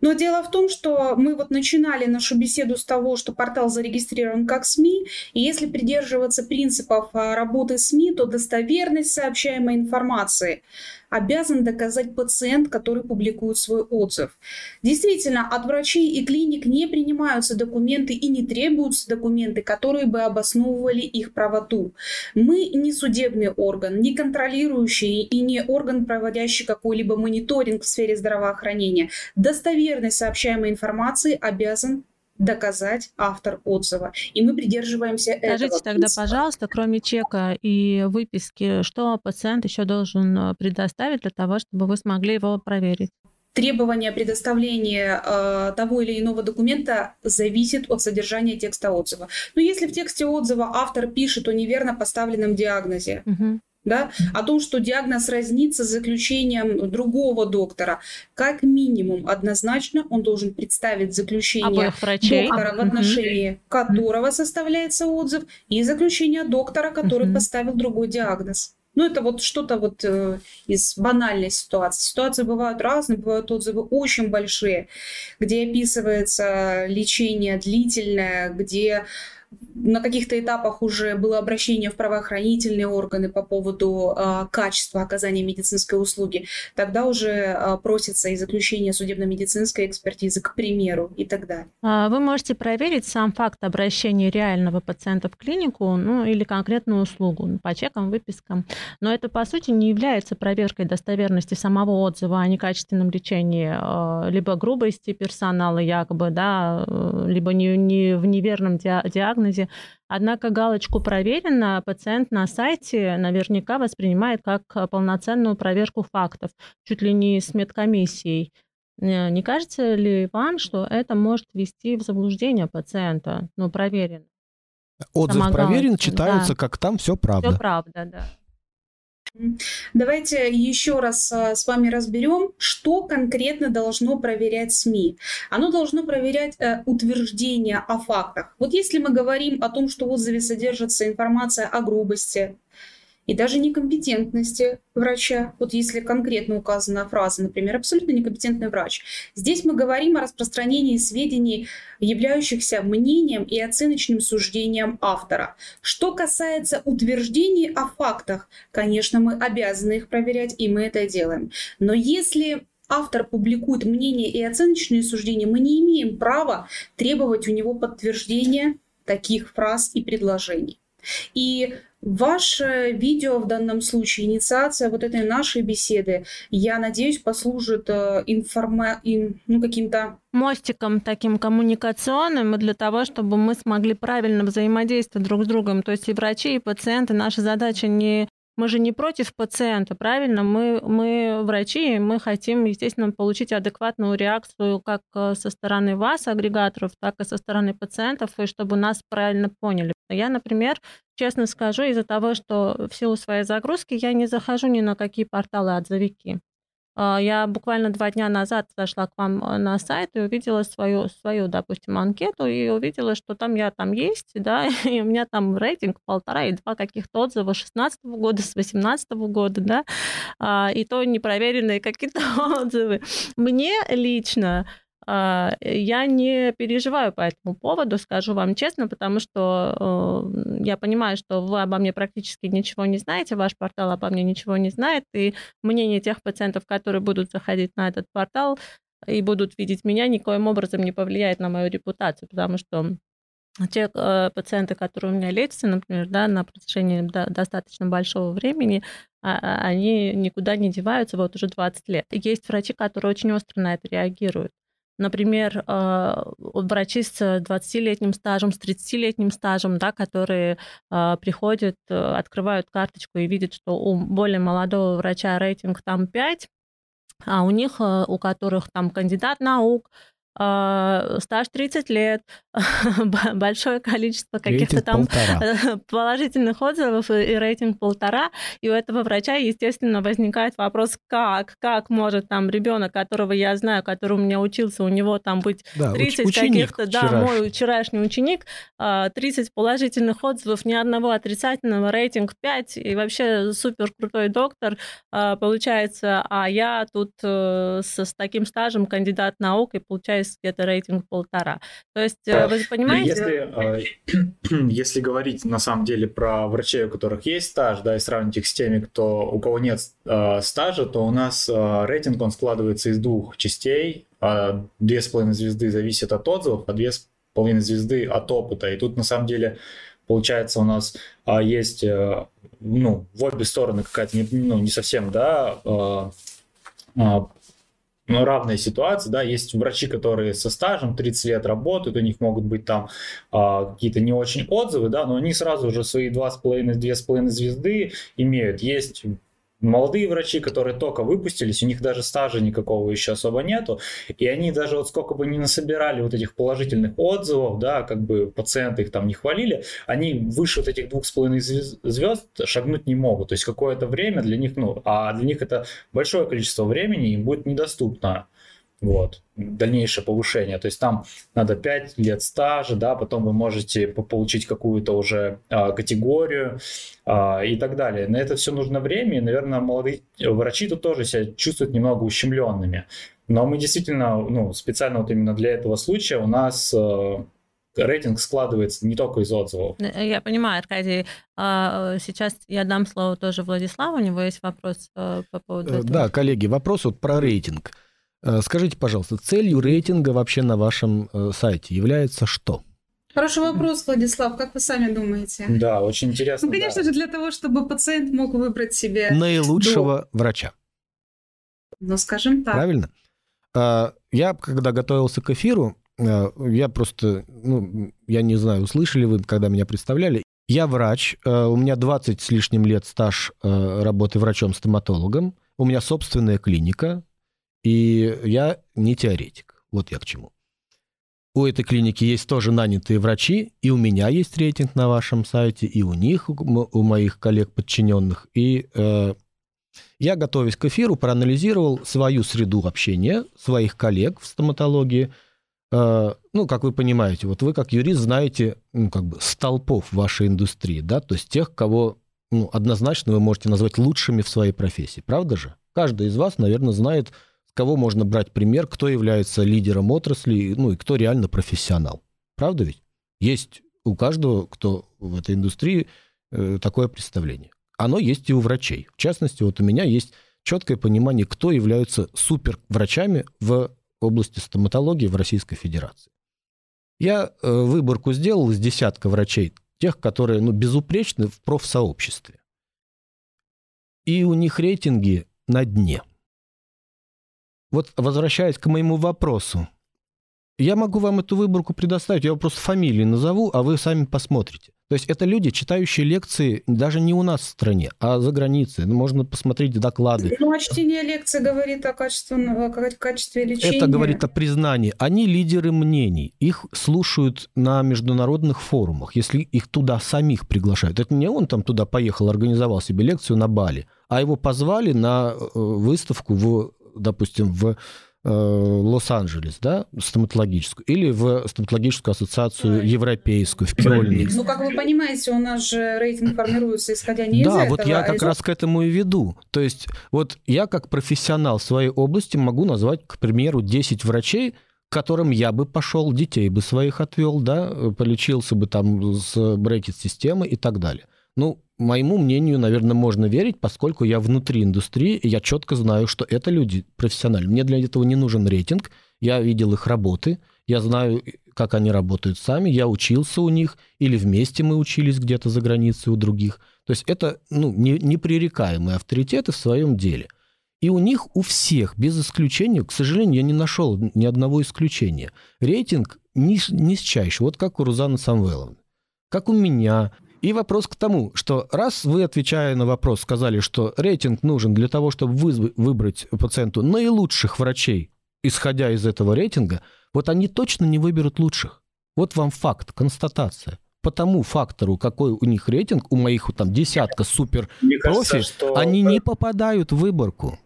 Но дело в том, что мы вот начинали нашу беседу с того, что портал зарегистрирован как СМИ, и если придерживаться принципов а, работы СМИ, то достоверность сообщаемой информации обязан доказать пациент, который публикует свой отзыв. Действительно, от врачей и клиник не принимаются документы и не требуются документы, которые бы обосновывали их правоту. Мы не судебный орган, не контролирующий и не орган, проводящий какой-либо мониторинг в сфере здравоохранения. Достоверность сообщаемой информации обязан доказать автор отзыва. И мы придерживаемся Скажите этого. Скажите тогда, пожалуйста, кроме чека и выписки, что пациент еще должен э, предоставить для того, чтобы вы смогли его проверить? Требование предоставления э, того или иного документа зависит от содержания текста отзыва. Но если в тексте отзыва автор пишет о неверно поставленном диагнозе, угу да, о том, что диагноз разнится с заключением другого доктора. Как минимум, однозначно он должен представить заключение доктора, в отношении mm-hmm. которого составляется отзыв, и заключение доктора, который поставил другой диагноз. Ну, это вот что-то вот э, из банальной ситуации. Ситуации бывают разные, бывают отзывы очень большие, где описывается лечение длительное, где на каких-то этапах уже было обращение в правоохранительные органы по поводу э, качества оказания медицинской услуги, тогда уже э, просится и заключение судебно-медицинской экспертизы, к примеру, и так далее. А вы можете проверить сам факт обращения реального пациента в клинику, ну или конкретную услугу по чекам, выпискам. Но это, по сути, не является проверкой достоверности самого отзыва о некачественном лечении, э, либо грубости персонала якобы, да, либо не, не в неверном диагнозе. Однако галочку «Проверено» пациент на сайте наверняка воспринимает как полноценную проверку фактов, чуть ли не с медкомиссией. Не кажется ли вам, что это может ввести в заблуждение пациента? Ну, проверено. Отзыв Сама проверен, галочка. читаются, да. как там все правда. Все правда, да. Давайте еще раз а, с вами разберем, что конкретно должно проверять СМИ. Оно должно проверять э, утверждения о фактах. Вот если мы говорим о том, что в отзыве содержится информация о грубости, и даже некомпетентности врача. Вот если конкретно указана фраза, например, абсолютно некомпетентный врач. Здесь мы говорим о распространении сведений, являющихся мнением и оценочным суждением автора. Что касается утверждений о фактах, конечно, мы обязаны их проверять, и мы это делаем. Но если автор публикует мнение и оценочные суждения, мы не имеем права требовать у него подтверждения таких фраз и предложений. И Ваше видео в данном случае, инициация вот этой нашей беседы, я надеюсь, послужит э, информа... ну, каким-то мостиком таким коммуникационным для того, чтобы мы смогли правильно взаимодействовать друг с другом. То есть и врачи, и пациенты. Наша задача не мы же не против пациента, правильно? Мы, мы врачи, мы хотим, естественно, получить адекватную реакцию как э, со стороны вас, агрегаторов, так и со стороны пациентов, и чтобы нас правильно поняли. Я, например, честно скажу, из-за того, что в силу своей загрузки я не захожу ни на какие порталы отзывики. А, я буквально два дня назад зашла к вам э, на сайт и увидела свою, свою, допустим, анкету и увидела, что там я там есть, да, <laughs> и у меня там рейтинг полтора и два каких-то отзыва 16 года, с 18 года, да, а, и то непроверенные какие-то <laughs> отзывы. Мне лично я не переживаю по этому поводу, скажу вам честно, потому что э, я понимаю, что вы обо мне практически ничего не знаете, ваш портал обо мне ничего не знает, и мнение тех пациентов, которые будут заходить на этот портал и будут видеть меня, никоим образом не повлияет на мою репутацию, потому что те э, пациенты, которые у меня лечатся, например, да, на протяжении да, достаточно большого времени, а, а, они никуда не деваются вот уже 20 лет. Есть врачи, которые очень остро на это реагируют. Например, а, врачи с 20-летним стажем, с 30-летним стажем, да, которые а, приходят, э, открывают карточку и видят, что у более молодого врача рейтинг там 5, а у них, э, у которых там кандидат наук, стаж 30 лет, <laughs> большое количество каких-то там полтора. <laughs> положительных отзывов и рейтинг полтора, и у этого врача, естественно, возникает вопрос, как, как может там ребенок, которого я знаю, который у меня учился, у него там быть да, 30 каких-то, да, мой вчерашний ученик, 30 а, положительных отзывов, ни одного отрицательного, рейтинг 5, и вообще супер крутой доктор а, получается, а я тут э, с, с таким стажем кандидат наук и получаюсь есть где-то рейтинг полтора. То есть э, вы понимаете... Если, э, <clears throat> если говорить на самом деле про врачей, у которых есть стаж, да, и сравнить их с теми, кто, у кого нет э, стажа, то у нас рейтинг, он складывается из двух частей. Две с половиной звезды зависят от отзывов, а две с половиной звезды от опыта. И тут на самом деле получается у нас а, есть ну, в обе стороны какая-то не, ну, не совсем да, а, ну, равная ситуация, да, есть врачи, которые со стажем 30 лет работают, у них могут быть там а, какие-то не очень отзывы, да, но они сразу уже свои 2,5-2,5 звезды имеют. Есть молодые врачи, которые только выпустились, у них даже стажа никакого еще особо нету, и они даже вот сколько бы ни насобирали вот этих положительных отзывов, да, как бы пациенты их там не хвалили, они выше вот этих двух с половиной звезд шагнуть не могут, то есть какое-то время для них, ну, а для них это большое количество времени им будет недоступно вот, дальнейшее повышение. То есть там надо 5 лет стажа, да, потом вы можете получить какую-то уже а, категорию а, и так далее. На это все нужно время, и, наверное, молодые врачи тут тоже себя чувствуют немного ущемленными. Но мы действительно, ну, специально вот именно для этого случая у нас а, рейтинг складывается не только из отзывов. Я понимаю, Аркадий. А, сейчас я дам слово тоже Владиславу, у него есть вопрос по поводу этого. Да, коллеги, вопрос вот про рейтинг. Скажите, пожалуйста, целью рейтинга вообще на вашем сайте является что? Хороший вопрос, Владислав. Как вы сами думаете? Да, очень интересно. Ну, конечно да. же, для того, чтобы пациент мог выбрать себе... Наилучшего до... врача. Ну, скажем так. Правильно? А, я, когда готовился к эфиру, а, я просто, ну, я не знаю, услышали вы, когда меня представляли. Я врач, у меня 20 с лишним лет стаж работы врачом-стоматологом, у меня собственная клиника, и я не теоретик. Вот я к чему. У этой клиники есть тоже нанятые врачи, и у меня есть рейтинг на вашем сайте, и у них, у моих коллег подчиненных. И э, я, готовясь к эфиру, проанализировал свою среду общения, своих коллег в стоматологии. Э, ну, как вы понимаете, вот вы как юрист знаете, ну, как бы столпов вашей индустрии, да, то есть тех, кого ну, однозначно вы можете назвать лучшими в своей профессии, правда же? Каждый из вас, наверное, знает кого можно брать пример, кто является лидером отрасли, ну и кто реально профессионал. Правда ведь? Есть у каждого, кто в этой индустрии, э, такое представление. Оно есть и у врачей. В частности, вот у меня есть четкое понимание, кто являются суперврачами в области стоматологии в Российской Федерации. Я э, выборку сделал из десятка врачей, тех, которые ну, безупречны в профсообществе. И у них рейтинги на дне. Вот возвращаясь к моему вопросу, я могу вам эту выборку предоставить, я просто фамилии назову, а вы сами посмотрите. То есть это люди, читающие лекции даже не у нас в стране, а за границей. Ну, можно посмотреть доклады. Ну, а чтение лекций говорит о качестве, о качестве лечения. Это говорит о признании. Они лидеры мнений. Их слушают на международных форумах, если их туда самих приглашают. Это не он там туда поехал, организовал себе лекцию на Бали, а его позвали на э, выставку в допустим, в э, Лос-Анджелес, да, стоматологическую, или в стоматологическую ассоциацию европейскую, в Кёльне. Ну, как вы понимаете, у нас же рейтинг формируется исходя не да, из этого. Да, вот я а как из... раз к этому и веду. То есть вот я как профессионал в своей области могу назвать, к примеру, 10 врачей, к которым я бы пошел, детей бы своих отвел, да, полечился бы там с брекет-системы и так далее. Ну, моему мнению, наверное, можно верить, поскольку я внутри индустрии, и я четко знаю, что это люди профессиональные. Мне для этого не нужен рейтинг, я видел их работы, я знаю, как они работают сами, я учился у них, или вместе мы учились где-то за границей у других. То есть это ну, не, непререкаемые авторитеты в своем деле. И у них, у всех, без исключения, к сожалению, я не нашел ни одного исключения. Рейтинг низчайший, вот как у Рузаны Самвеловны, как у меня, и вопрос к тому, что раз вы, отвечая на вопрос, сказали, что рейтинг нужен для того, чтобы вы, выбрать пациенту наилучших врачей, исходя из этого рейтинга, вот они точно не выберут лучших. Вот вам факт, констатация. По тому фактору, какой у них рейтинг, у моих там десятка супер профи, что... они не попадают в выборку.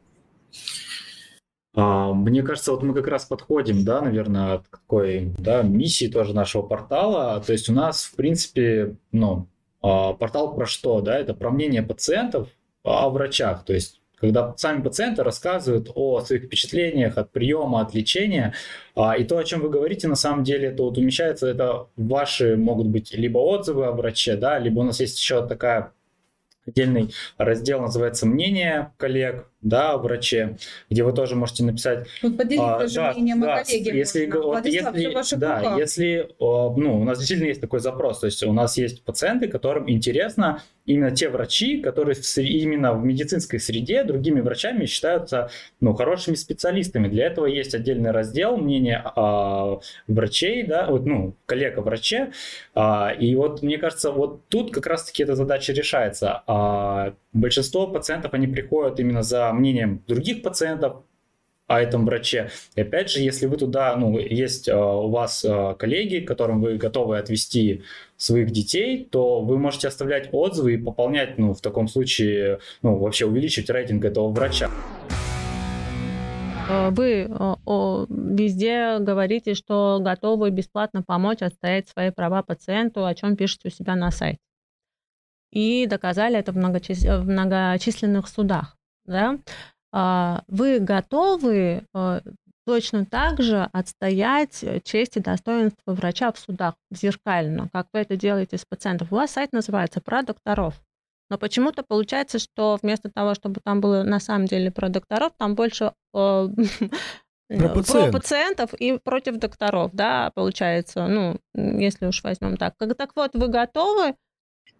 А, мне кажется, вот мы как раз подходим, да, наверное, от такой да, миссии тоже нашего портала. То есть у нас, в принципе, ну, портал про что? Да? Это про мнение пациентов о врачах. То есть когда сами пациенты рассказывают о своих впечатлениях от приема, от лечения. А, и то, о чем вы говорите, на самом деле, это вот умещается, это ваши могут быть либо отзывы о враче, да, либо у нас есть еще такая отдельный раздел, называется «Мнение коллег», да, о враче, где вы тоже можете написать. Вот поделитесь а, да, мнением да, о коллеге. Если, вот, если, да, если, ну, у нас действительно есть такой запрос, то есть у нас есть пациенты, которым интересно именно те врачи, которые именно в медицинской среде другими врачами считаются, ну, хорошими специалистами. Для этого есть отдельный раздел мнения а, врачей, да, вот, ну, коллега враче, а, и вот мне кажется, вот тут как раз-таки эта задача решается. А, большинство пациентов, они приходят именно за мнением других пациентов о этом враче. И опять же, если вы туда, ну, есть э, у вас э, коллеги, которым вы готовы отвести своих детей, то вы можете оставлять отзывы и пополнять, ну, в таком случае, ну, вообще увеличить рейтинг этого врача. Э, вы везде говорите, что готовы бесплатно помочь отстоять свои права пациенту, о чем пишете у себя на сайте. И доказали это в, многочисленных судах да, а, вы готовы а, точно так же отстоять честь и достоинство врача в судах зеркально, как вы это делаете с пациентом. У вас сайт называется «Про докторов». Но почему-то получается, что вместо того, чтобы там было на самом деле про докторов, там больше э, <laughs> про, пациент. про пациентов и против докторов, да, получается, ну, если уж возьмем так. Так вот, вы готовы?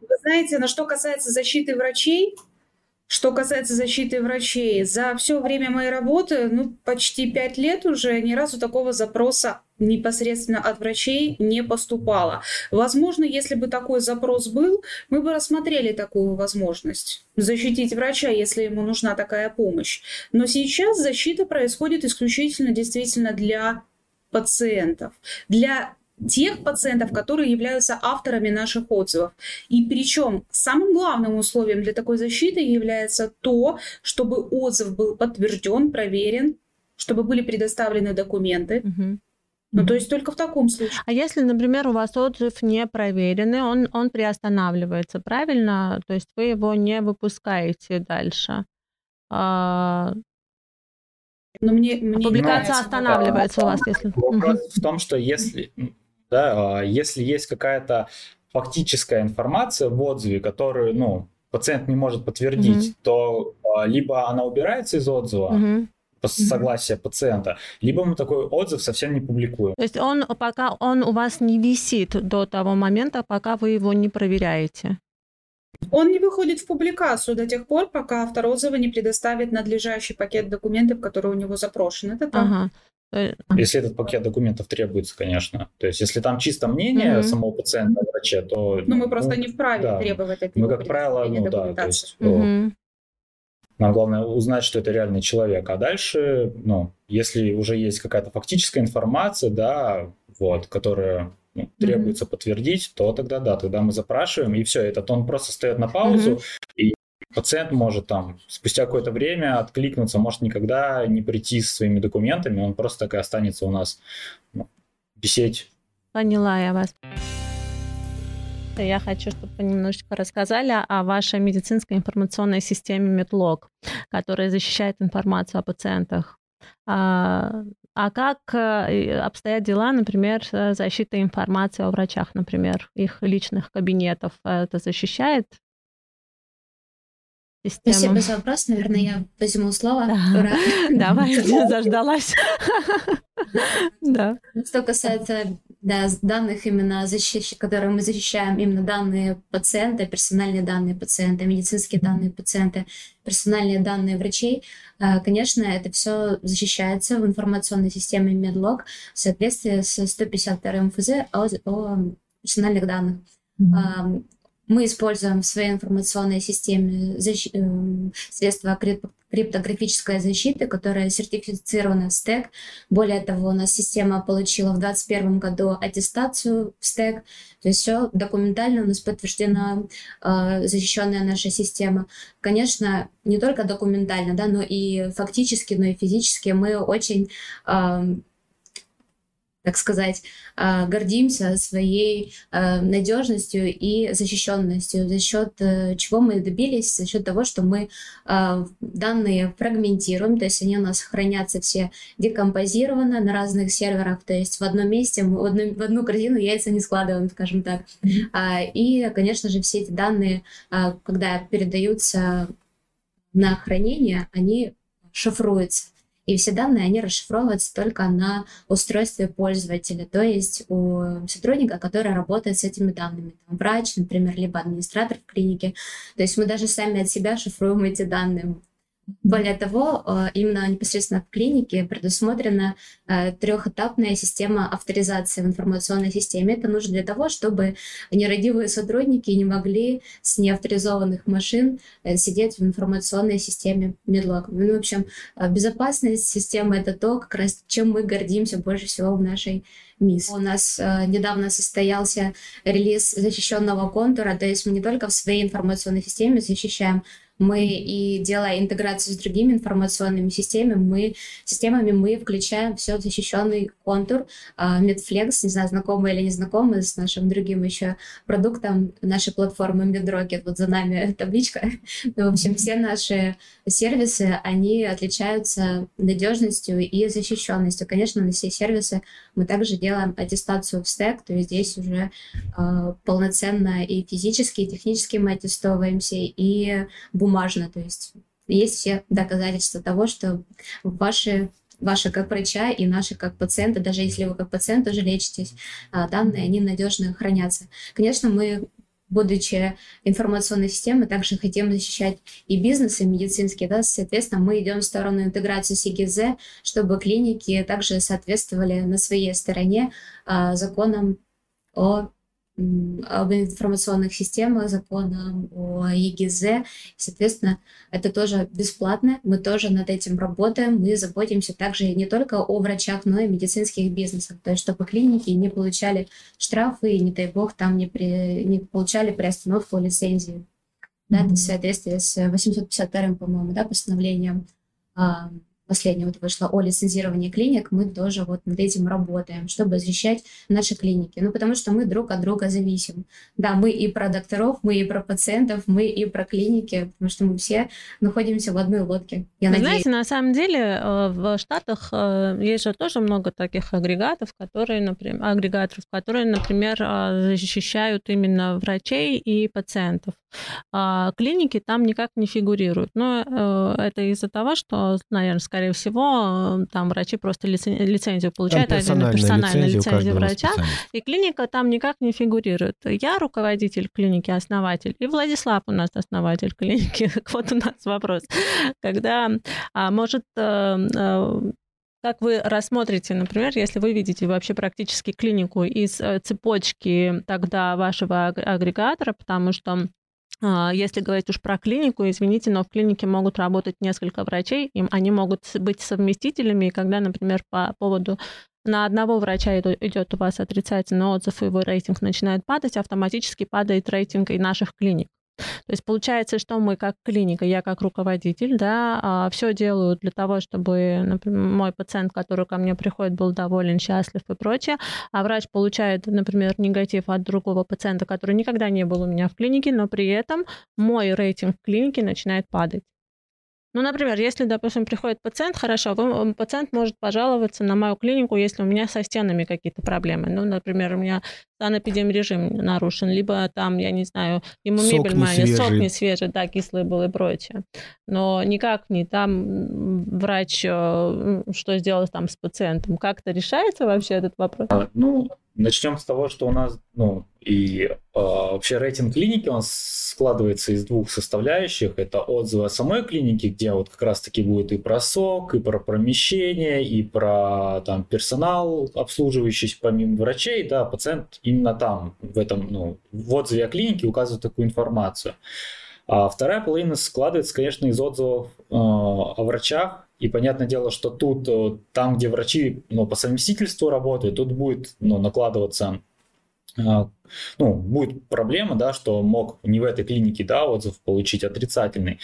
Вы знаете, на что касается защиты врачей, что касается защиты врачей, за все время моей работы, ну, почти пять лет уже, ни разу такого запроса непосредственно от врачей не поступало. Возможно, если бы такой запрос был, мы бы рассмотрели такую возможность защитить врача, если ему нужна такая помощь. Но сейчас защита происходит исключительно действительно для пациентов, для тех пациентов, которые являются авторами наших отзывов. И причем самым главным условием для такой защиты является то, чтобы отзыв был подтвержден, проверен, чтобы были предоставлены документы. Угу. Ну, то есть только в таком случае. А если, например, у вас отзыв не проверенный, он, он приостанавливается, правильно? То есть вы его не выпускаете дальше. А... Но мне, мне Публикация останавливается да, у вас, если... Вопрос угу. в том, что если да, а если есть какая-то фактическая информация в отзыве, которую, ну, пациент не может подтвердить, mm-hmm. то а, либо она убирается из отзыва, mm-hmm по согласия пациента, либо мы такой отзыв совсем не публикуем. То есть он пока он у вас не висит до того момента, пока вы его не проверяете. Он не выходит в публикацию до тех пор, пока автор отзыва не предоставит надлежащий пакет документов, который у него запрошен. Это так. Ага. Если этот пакет документов требуется, конечно. То есть, если там чисто мнение mm-hmm. самого пациента врача, то... Ну, мы просто не вправе да. требовать от Мы, как правило, ну да, то есть... Mm-hmm. Нам главное узнать, что это реальный человек. А дальше, ну, если уже есть какая-то фактическая информация, да, вот, которая ну, требуется mm-hmm. подтвердить, то тогда да, тогда мы запрашиваем, и все, этот он просто стоит на паузу, mm-hmm. и пациент может там спустя какое-то время откликнуться, может никогда не прийти со своими документами, он просто так и останется у нас ну, висеть. Поняла я вас. Я хочу, чтобы вы немножечко рассказали о вашей медицинской информационной системе MedLog, которая защищает информацию о пациентах. А, а как э, обстоят дела, например, защита информации о врачах, например, их личных кабинетов? Это защищает систему. Спасибо за вопрос. Наверное, я возьму слово. Да. <laughs> Давай, <laughs> заждалась. <laughs> Да. Что касается да, данных именно защищ... которые мы защищаем, именно данные пациента, персональные данные пациента, медицинские данные пациента, персональные данные врачей, э, конечно, это все защищается в информационной системе Медлог в соответствии с 152 МФЗ о, о персональных данных. Mm-hmm. Мы используем в своей информационной системе защ... Э, средства криптографической защиты, которая сертифицирована в стек. Более того, у нас система получила в 2021 году аттестацию в стек. То есть все документально у нас подтверждена э, защищенная наша система. Конечно, не только документально, да, но и фактически, но и физически мы очень э, так сказать, а, гордимся своей а, надежностью и защищенностью, за счет э, чего мы добились, за счет того, что мы а, данные фрагментируем, то есть они у нас хранятся все декомпозированно на разных серверах, то есть в одном месте мы в одну, в одну корзину яйца не складываем, скажем так. И, конечно же, все эти данные, когда передаются на хранение, они шифруются. И все данные, они расшифровываются только на устройстве пользователя, то есть у сотрудника, который работает с этими данными. Там врач, например, либо администратор в клинике. То есть мы даже сами от себя шифруем эти данные. Более того, э, именно непосредственно в клинике предусмотрена э, трехэтапная система авторизации в информационной системе. Это нужно для того, чтобы нерадивые сотрудники не могли с неавторизованных машин э, сидеть в информационной системе Medlock. Ну, в общем, безопасность системы — это то, как раз чем мы гордимся больше всего в нашей МИС. У нас недавно состоялся релиз защищенного контура, то есть мы не только в своей информационной системе защищаем мы и делая интеграцию с другими информационными системами, мы, системами мы включаем все защищенный контур. Medflex, не знаю, знакомый или не знакомый с нашим другим еще продуктом нашей платформы MedRocket, вот за нами <laughs> табличка. Ну, в общем, все наши сервисы, они отличаются надежностью и защищенностью. Конечно, на все сервисы мы также делаем аттестацию в стек, то есть здесь уже э, полноценно и физически, и технически мы аттестовываемся, и бумажно, то есть есть все доказательства того, что ваши ваши как врача и наши как пациента, даже если вы как пациент уже лечитесь, а, данные, они надежно хранятся. Конечно, мы будучи информационной системой, также хотим защищать и бизнес, и медицинский, да, соответственно, мы идем в сторону интеграции с ЕГЗ, чтобы клиники также соответствовали на своей стороне а, законам о об информационных системах, законам о ЕГЗ. Соответственно, это тоже бесплатно. Мы тоже над этим работаем. Мы заботимся также не только о врачах, но и медицинских бизнесах. То есть, чтобы клиники не получали штрафы и, не дай бог, там не, при, не получали приостановку лицензии. Да, mm-hmm. это в соответствии с 852, по-моему, да, постановлением последняя вот вышла о лицензировании клиник, мы тоже вот над этим работаем, чтобы защищать наши клиники. Ну, потому что мы друг от друга зависим. Да, мы и про докторов, мы и про пациентов, мы и про клиники, потому что мы все находимся в одной лодке. Я Вы надеюсь. знаете, на самом деле э, в Штатах э, есть же тоже много таких агрегатов, которые, например, агрегаторов, которые, например, э, защищают именно врачей и пациентов. А клиники там никак не фигурируют. Но это из-за того, что, наверное, скорее всего, там врачи просто лицензию получают, там персональная, персональная лицензия, лицензия врача, и клиника там никак не фигурирует. Я руководитель клиники, основатель, и Владислав у нас основатель клиники. <laughs> вот у нас вопрос. Когда, а, может, э, э, как вы рассмотрите, например, если вы видите вообще практически клинику из э, цепочки тогда вашего агрегатора, потому что если говорить уж про клинику, извините, но в клинике могут работать несколько врачей, им они могут быть совместителями, и когда, например, по поводу на одного врача идет у вас отрицательный отзыв, и его рейтинг начинает падать, автоматически падает рейтинг и наших клиник. То есть получается, что мы как клиника, я как руководитель, да, а, все делаю для того, чтобы, например, мой пациент, который ко мне приходит, был доволен, счастлив и прочее, а врач получает, например, негатив от другого пациента, который никогда не был у меня в клинике, но при этом мой рейтинг в клинике начинает падать. Ну, например, если, допустим, приходит пациент, хорошо, пациент может пожаловаться на мою клинику, если у меня со стенами какие-то проблемы. Ну, например, у меня санэпидемрежим нарушен, либо там, я не знаю, ему сок мебель моя, сок не свежий, да, кислый был и прочее. Но никак не там врач э, что сделал там с пациентом. Как-то решается вообще этот вопрос? А, ну, начнем с того, что у нас, ну, и э, вообще рейтинг клиники, он складывается из двух составляющих. Это отзывы о самой клинике, где вот как раз-таки будет и про сок, и про помещение, и про там персонал, обслуживающий помимо врачей, да, пациент именно там, в этом, ну, в отзыве о клинике указывает такую информацию. А вторая половина складывается, конечно, из отзывов э, о врачах. И понятное дело, что тут, э, там, где врачи ну, по совместительству работают, тут будет ну, накладываться ну, будет проблема, да, что мог не в этой клинике, да, отзыв получить отрицательный.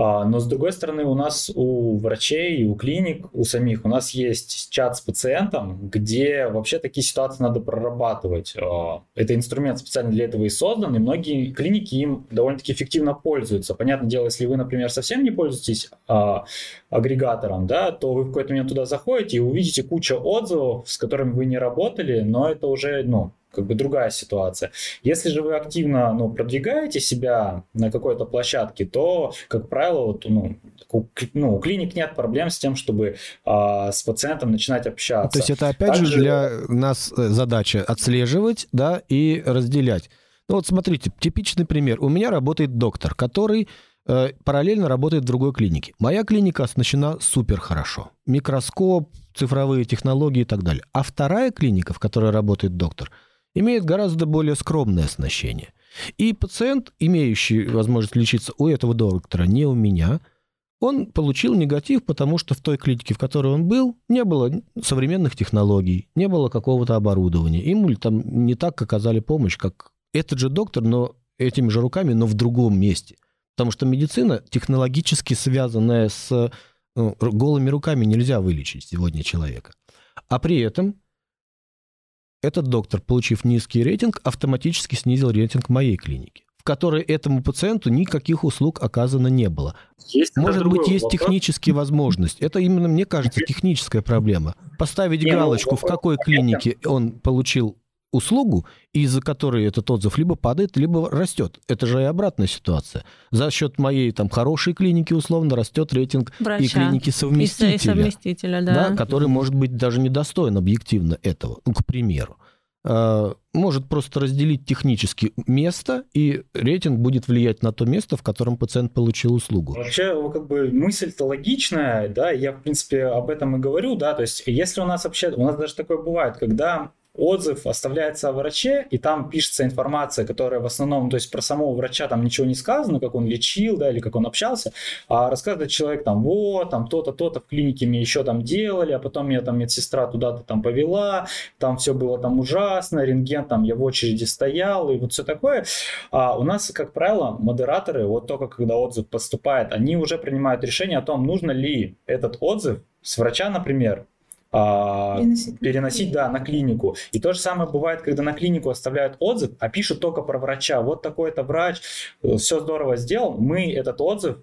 А, но с другой стороны, у нас у врачей, у клиник, у самих, у нас есть чат с пациентом, где вообще такие ситуации надо прорабатывать. А, это инструмент специально для этого и создан, и многие клиники им довольно-таки эффективно пользуются. Понятное дело, если вы, например, совсем не пользуетесь а, агрегатором, да, то вы в какой-то момент туда заходите и увидите кучу отзывов, с которыми вы не работали, но это уже, ну, как бы другая ситуация. Если же вы активно ну, продвигаете себя на какой-то площадке, то, как правило, вот, ну, у, ну, у клиник нет проблем с тем, чтобы а, с пациентом начинать общаться. То есть это опять Также... же для нас э, задача отслеживать да, и разделять. Ну вот смотрите, типичный пример. У меня работает доктор, который э, параллельно работает в другой клинике. Моя клиника оснащена супер хорошо. Микроскоп, цифровые технологии и так далее. А вторая клиника, в которой работает доктор – имеет гораздо более скромное оснащение. И пациент, имеющий возможность лечиться у этого доктора, не у меня, он получил негатив, потому что в той клинике, в которой он был, не было современных технологий, не было какого-то оборудования. Ему там не так оказали помощь, как этот же доктор, но этими же руками, но в другом месте. Потому что медицина технологически связанная с ну, голыми руками нельзя вылечить сегодня человека. А при этом этот доктор, получив низкий рейтинг, автоматически снизил рейтинг моей клиники в которой этому пациенту никаких услуг оказано не было. Есть Может быть, есть вопрос. техническая возможность. Это именно, мне кажется, техническая проблема. Поставить не, ну, галочку, ну, в какой клинике он получил услугу, из-за которой этот отзыв либо падает, либо растет. Это же и обратная ситуация. За счет моей там хорошей клиники условно растет рейтинг Врача. и клиники совместителя, и совместителя да. Да, который может быть даже недостоин объективно этого, ну, к примеру. Э, может просто разделить технически место, и рейтинг будет влиять на то место, в котором пациент получил услугу. Вообще, как бы мысль-то логичная, да, я, в принципе, об этом и говорю, да, то есть если у нас вообще, у нас даже такое бывает, когда отзыв оставляется о враче, и там пишется информация, которая в основном, то есть про самого врача там ничего не сказано, как он лечил, да, или как он общался, а рассказывает человек там, вот, там то-то, то-то в клинике мне еще там делали, а потом меня там медсестра туда-то там повела, там все было там ужасно, рентген там я в очереди стоял, и вот все такое. А у нас, как правило, модераторы, вот только когда отзыв поступает, они уже принимают решение о том, нужно ли этот отзыв с врача, например, переносить. переносить, да, на клинику. И то же самое бывает, когда на клинику оставляют отзыв, а пишут только про врача. Вот такой-то врач, э, все здорово сделал, мы этот отзыв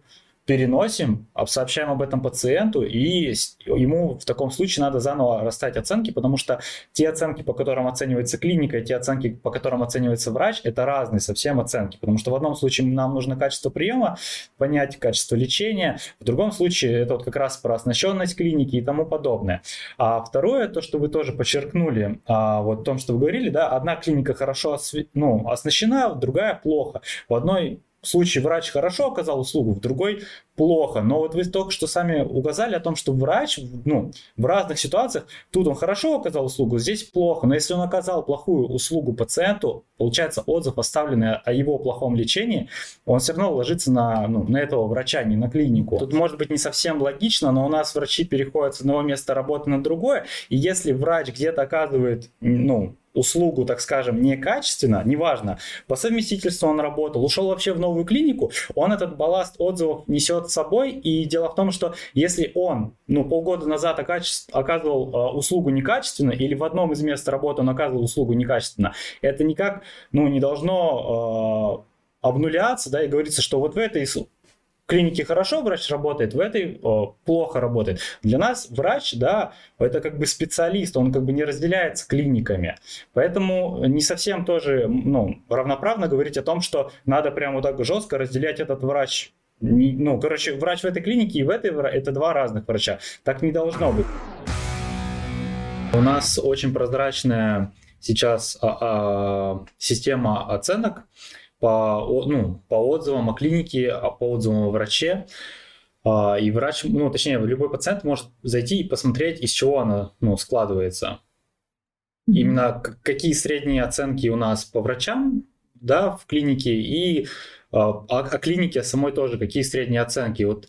переносим, сообщаем об этом пациенту, и ему в таком случае надо заново расставить оценки, потому что те оценки, по которым оценивается клиника, и те оценки, по которым оценивается врач, это разные совсем оценки, потому что в одном случае нам нужно качество приема, понять качество лечения, в другом случае это вот как раз про оснащенность клиники и тому подобное. А второе, то, что вы тоже подчеркнули, а, вот о том, что вы говорили, да, одна клиника хорошо ну, оснащена, другая плохо. В одной случае врач хорошо оказал услугу, в другой плохо. Но вот вы только что сами указали о том, что врач ну, в разных ситуациях, тут он хорошо оказал услугу, здесь плохо. Но если он оказал плохую услугу пациенту, получается отзыв, оставленный о его плохом лечении, он все равно ложится на, ну, на этого врача, не на клинику. Тут может быть не совсем логично, но у нас врачи переходят с одного места работы на другое. И если врач где-то оказывает ну, услугу, так скажем, некачественно, неважно, по совместительству он работал, ушел вообще в новую клинику, он этот балласт отзывов несет с собой. И дело в том, что если он ну, полгода назад оказывал э, услугу некачественно, или в одном из мест работы он оказывал услугу некачественно, это никак ну, не должно э, обнуляться, да, и говорится, что вот в этой клинике хорошо врач работает, в этой о, плохо работает. Для нас врач, да, это как бы специалист, он как бы не разделяется клиниками. Поэтому не совсем тоже, ну, равноправно говорить о том, что надо прямо вот так жестко разделять этот врач ну, короче, врач в этой клинике и в этой это два разных врача. Так не должно быть. У нас очень прозрачная сейчас а, а, система оценок по, ну, по отзывам о клинике, а, по отзывам о враче. А, и врач, ну, точнее, любой пациент может зайти и посмотреть, из чего она ну, складывается. Именно какие средние оценки у нас по врачам да, в клинике и а, о, о клинике самой тоже, какие средние оценки. Вот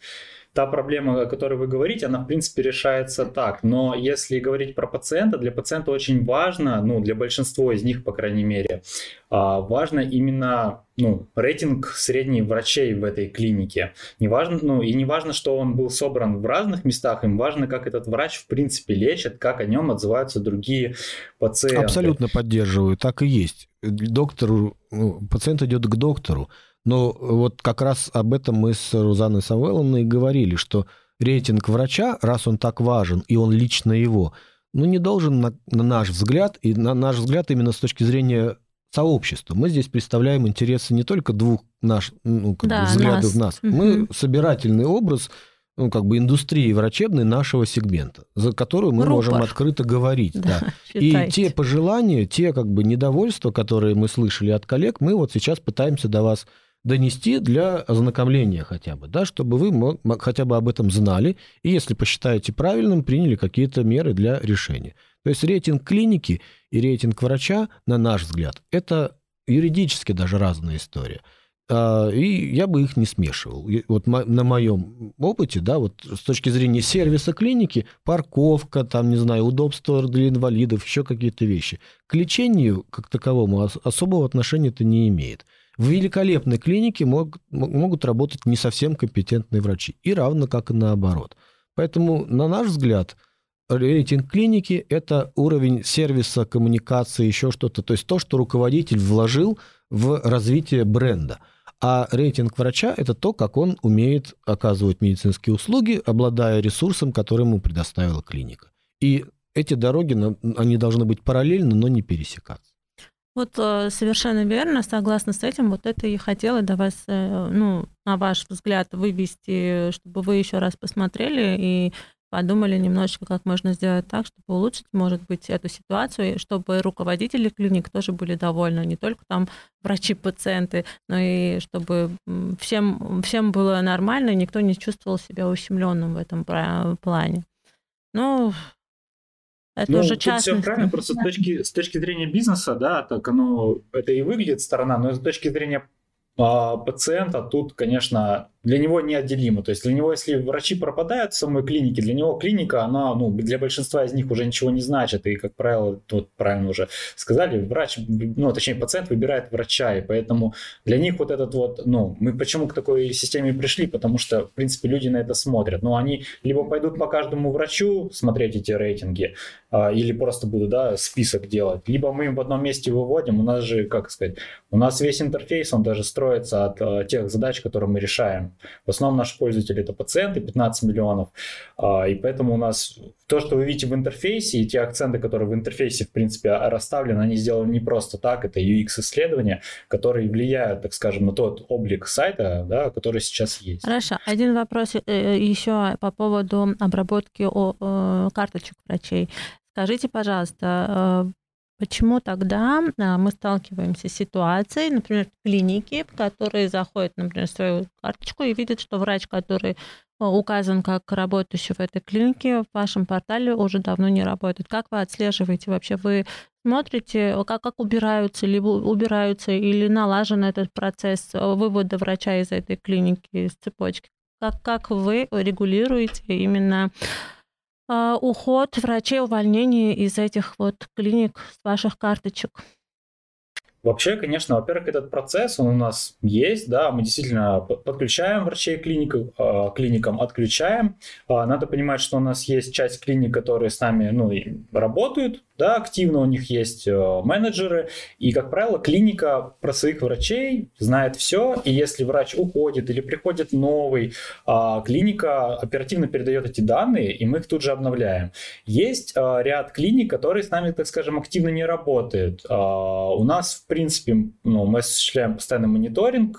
та проблема, о которой вы говорите, она, в принципе, решается так. Но если говорить про пациента, для пациента очень важно, ну, для большинства из них, по крайней мере, а, важно именно ну, рейтинг средних врачей в этой клинике. Не важно, ну, и не важно, что он был собран в разных местах, им важно, как этот врач, в принципе, лечит, как о нем отзываются другие пациенты. Абсолютно поддерживаю, так и есть. Доктору, ну, пациент идет к доктору, но вот как раз об этом мы с Рузанной Самвеловной говорили, что рейтинг врача, раз он так важен, и он лично его, ну, не должен, на, на наш взгляд, и на наш взгляд именно с точки зрения сообщества. Мы здесь представляем интересы не только двух наш, ну, как да, бы взглядов нас. нас. Угу. Мы собирательный образ ну, как бы индустрии врачебной нашего сегмента, за которую мы Рупор. можем открыто говорить. Да, да. <laughs> И те пожелания, те как бы недовольства, которые мы слышали от коллег, мы вот сейчас пытаемся до вас донести для ознакомления хотя бы, да, чтобы вы хотя бы об этом знали, и если посчитаете правильным, приняли какие-то меры для решения. То есть рейтинг клиники и рейтинг врача, на наш взгляд, это юридически даже разная история. А, и я бы их не смешивал. Вот на моем опыте, да, вот с точки зрения сервиса клиники, парковка, там, не знаю, удобство для инвалидов, еще какие-то вещи. К лечению как таковому особого отношения это не имеет. В великолепной клинике мог, могут работать не совсем компетентные врачи. И равно как и наоборот. Поэтому, на наш взгляд, рейтинг клиники – это уровень сервиса, коммуникации, еще что-то. То есть то, что руководитель вложил в развитие бренда. А рейтинг врача – это то, как он умеет оказывать медицинские услуги, обладая ресурсом, который ему предоставила клиника. И эти дороги, они должны быть параллельны, но не пересекаться. Вот э, совершенно верно, согласна с этим. Вот это и хотела до вас, э, ну, на ваш взгляд, вывести, чтобы вы еще раз посмотрели и подумали немножечко, как можно сделать так, чтобы улучшить, может быть, эту ситуацию, чтобы руководители клиник тоже были довольны, не только там врачи-пациенты, но и чтобы всем, всем было нормально, никто не чувствовал себя ущемленным в этом плане. Ну, это ну, уже частность. все правильно, просто с точки, с точки зрения бизнеса, да, так оно, это и выглядит сторона, но с точки зрения а, пациента тут, конечно, для него неотделимо. То есть для него, если врачи пропадают в самой клинике, для него клиника, она, ну, для большинства из них уже ничего не значит. И, как правило, тут правильно уже сказали, врач, ну, точнее, пациент выбирает врача, и поэтому для них вот этот вот, ну, мы почему к такой системе пришли, потому что, в принципе, люди на это смотрят. Но они либо пойдут по каждому врачу смотреть эти рейтинги, а, или просто будут, да, список делать, либо мы им в одном месте выводим, у нас же, как сказать, у нас весь интерфейс, он даже строится от а, тех задач, которые мы решаем. В основном наши пользователи это пациенты, 15 миллионов. А, и поэтому у нас то, что вы видите в интерфейсе, и те акценты, которые в интерфейсе, в принципе, расставлены, они сделаны не просто так. Это UX-исследования, которые влияют, так скажем, на тот облик сайта, да, который сейчас есть. Хорошо. Один вопрос э, э, еще по поводу обработки э, карточек врачей. Скажите, пожалуйста, Почему тогда а, мы сталкиваемся с ситуацией, например, клиники, которые заходят, например, в свою карточку и видят, что врач, который а, указан как работающий в этой клинике, в вашем портале уже давно не работает. Как вы отслеживаете вообще? Вы смотрите, как, как убираются, либо убираются или налажен этот процесс вывода врача из этой клиники, из цепочки? Как, как вы регулируете именно уход врачей, увольнение из этих вот клиник с ваших карточек? Вообще, конечно, во-первых, этот процесс, он у нас есть, да, мы действительно подключаем врачей к клиникам, клиникам отключаем. А, надо понимать, что у нас есть часть клиник, которые с нами ну, работают, да, активно у них есть э, менеджеры, и, как правило, клиника про своих врачей знает все, и если врач уходит или приходит новый, а, клиника оперативно передает эти данные, и мы их тут же обновляем. Есть а, ряд клиник, которые с нами, так скажем, активно не работают. А, у нас, в принципе, ну, мы осуществляем постоянный мониторинг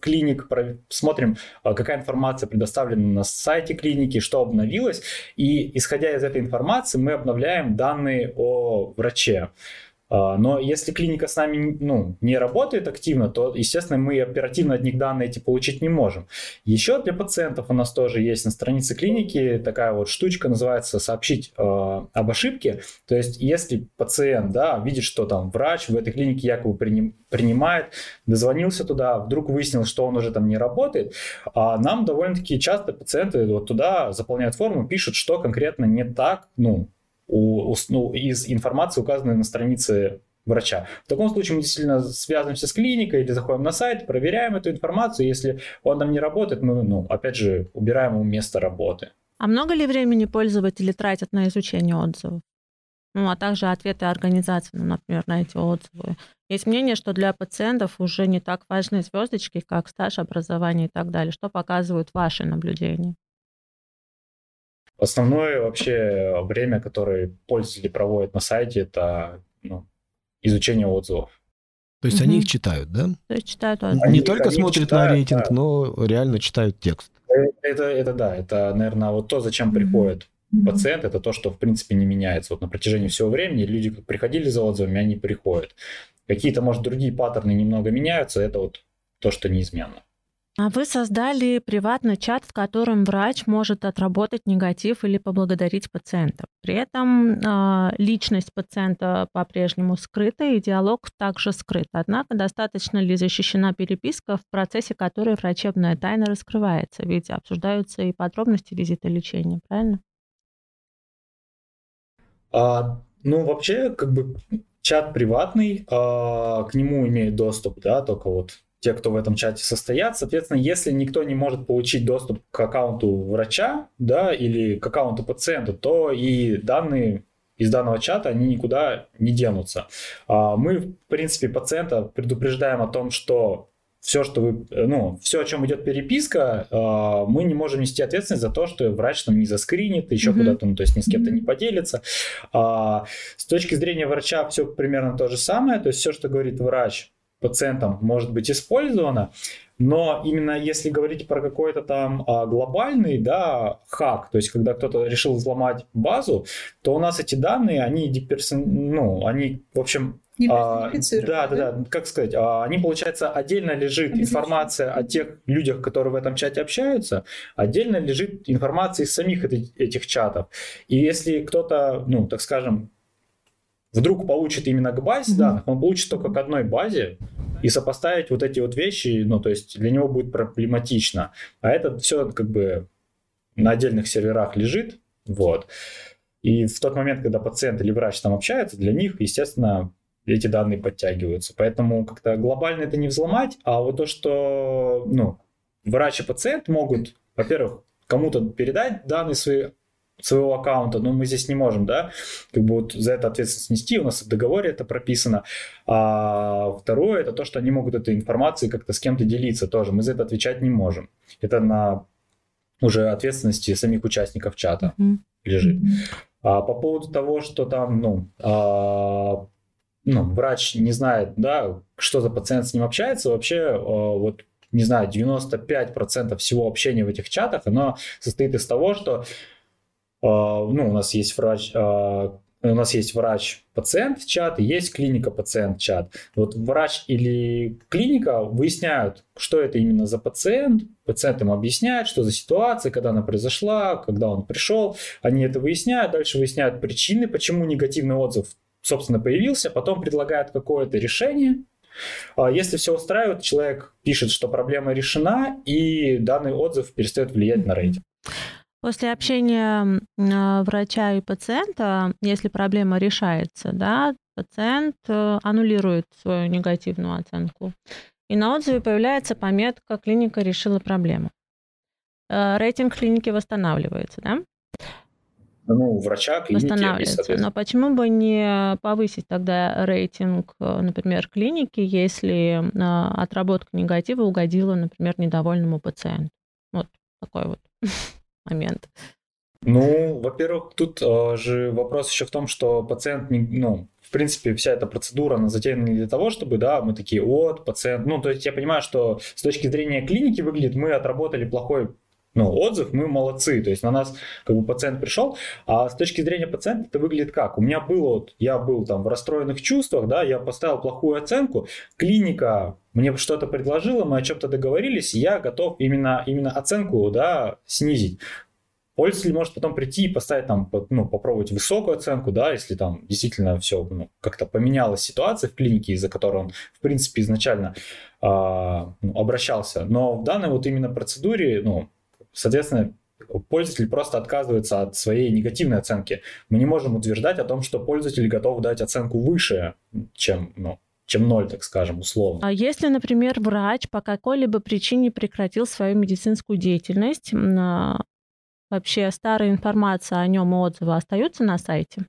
клиник, смотрим, какая информация предоставлена на сайте клиники, что обновилось, и, исходя из этой информации, мы обновляем данные о враче. А, но если клиника с нами ну, не работает активно, то, естественно, мы оперативно от них данные эти получить не можем. Еще для пациентов у нас тоже есть на странице клиники такая вот штучка, называется «сообщить э, об ошибке». То есть, если пациент да, видит, что там врач в этой клинике якобы приним, принимает, дозвонился туда, вдруг выяснил, что он уже там не работает, а нам довольно-таки часто пациенты вот туда заполняют форму, пишут, что конкретно не так, ну, у, ну, из информации, указанной на странице врача. В таком случае мы действительно связываемся с клиникой или заходим на сайт, проверяем эту информацию. Если он там не работает, мы, ну, опять же, убираем ему место работы. А много ли времени пользователи тратят на изучение отзывов? Ну, а также ответы организации, ну, например, на эти отзывы. Есть мнение, что для пациентов уже не так важны звездочки, как стаж, образование и так далее. Что показывают ваши наблюдения? Основное вообще время, которое пользователи проводят на сайте, это ну, изучение отзывов. То есть угу. они их читают, да? То есть читают отзывы. Они, не только смотрят читают, на рейтинг, да. но реально читают текст. Это, это да, это, наверное, вот то, зачем приходит mm пациент, это то, что в принципе не меняется. Вот на протяжении всего времени люди приходили за отзывами, они приходят. Какие-то, может, другие паттерны немного меняются, это вот то, что неизменно. А вы создали приватный чат, в котором врач может отработать негатив или поблагодарить пациента. При этом э, личность пациента по-прежнему скрыта, и диалог также скрыт. Однако достаточно ли защищена переписка, в процессе которой врачебная тайна раскрывается? Ведь обсуждаются и подробности визита лечения, правильно? А, ну, вообще, как бы чат приватный, а, к нему имеет доступ, да, только вот те, кто в этом чате состоят. Соответственно, если никто не может получить доступ к аккаунту врача, да, или к аккаунту пациента, то и данные из данного чата, они никуда не денутся. А, мы, в принципе, пациента предупреждаем о том, что все, что вы, ну, все, о чем идет переписка, а, мы не можем нести ответственность за то, что врач там не заскринит, еще mm-hmm. куда-то, ну, то есть ни с кем-то не поделится. А, с точки зрения врача все примерно то же самое, то есть все, что говорит врач, пациентам может быть использовано, но именно если говорить про какой-то там а, глобальный да, хак, то есть когда кто-то решил взломать базу, то у нас эти данные, они, деперсон... ну, они в общем, а, да, да, да, как сказать, а, они, получается, отдельно лежит информация о тех людях, которые в этом чате общаются, отдельно лежит информация из самих этих, этих чатов. И если кто-то, ну, так скажем, вдруг получит именно к базе mm-hmm. данных, он получит только к одной базе, и сопоставить вот эти вот вещи, ну, то есть для него будет проблематично. А это все как бы на отдельных серверах лежит, вот. И в тот момент, когда пациент или врач там общается, для них, естественно, эти данные подтягиваются. Поэтому как-то глобально это не взломать, а вот то, что ну, врач и пациент могут, во-первых, кому-то передать данные свои своего аккаунта, но мы здесь не можем, да, как бы вот за это ответственность нести, у нас в договоре это прописано. А второе, это то, что они могут этой информацией как-то с кем-то делиться тоже, мы за это отвечать не можем. Это на уже ответственности самих участников чата mm-hmm. лежит. А по поводу того, что там, ну, а, ну, врач не знает, да, что за пациент с ним общается, вообще а, вот не знаю, 95% всего общения в этих чатах, оно состоит из того, что ну, у нас есть врач, а, у нас есть врач-пациент чат и есть клиника-пациент чат. Вот врач или клиника выясняют, что это именно за пациент, пациент им объясняет, что за ситуация, когда она произошла, когда он пришел, они это выясняют, дальше выясняют причины, почему негативный отзыв, собственно, появился, потом предлагают какое-то решение, а если все устраивает, человек пишет, что проблема решена, и данный отзыв перестает влиять на рейтинг. После общения а, врача и пациента, если проблема решается, да, пациент э, аннулирует свою негативную оценку. И на отзыве появляется пометка «Клиника решила проблему». Э, рейтинг клиники восстанавливается, да? Ну, врача, клиники. Восстанавливается. Но почему бы не повысить тогда рейтинг, э, например, клиники, если отработка негатива угодила, например, недовольному пациенту? Вот такой вот <laughs> момент? Ну, во-первых, тут э, же вопрос еще в том, что пациент, не, ну, в принципе, вся эта процедура, она затеяна не для того, чтобы, да, мы такие, вот, пациент, ну, то есть я понимаю, что с точки зрения клиники выглядит, мы отработали плохой ну, отзыв, мы молодцы, то есть на нас как бы пациент пришел, а с точки зрения пациента это выглядит как? У меня было, вот, я был там в расстроенных чувствах, да, я поставил плохую оценку, клиника мне что-то предложила, мы о чем-то договорились, я готов именно, именно оценку, да, снизить. Пользователь может потом прийти и поставить там, ну, попробовать высокую оценку, да, если там действительно все ну, как-то поменялась ситуация в клинике, из-за которой он, в принципе, изначально э, обращался. Но в данной вот именно процедуре, ну, Соответственно, пользователь просто отказывается от своей негативной оценки. Мы не можем утверждать о том, что пользователь готов дать оценку выше, чем, ну, чем ноль, так скажем, условно. А если, например, врач по какой-либо причине прекратил свою медицинскую деятельность, а, вообще старая информация о нем и отзывы остаются на сайте?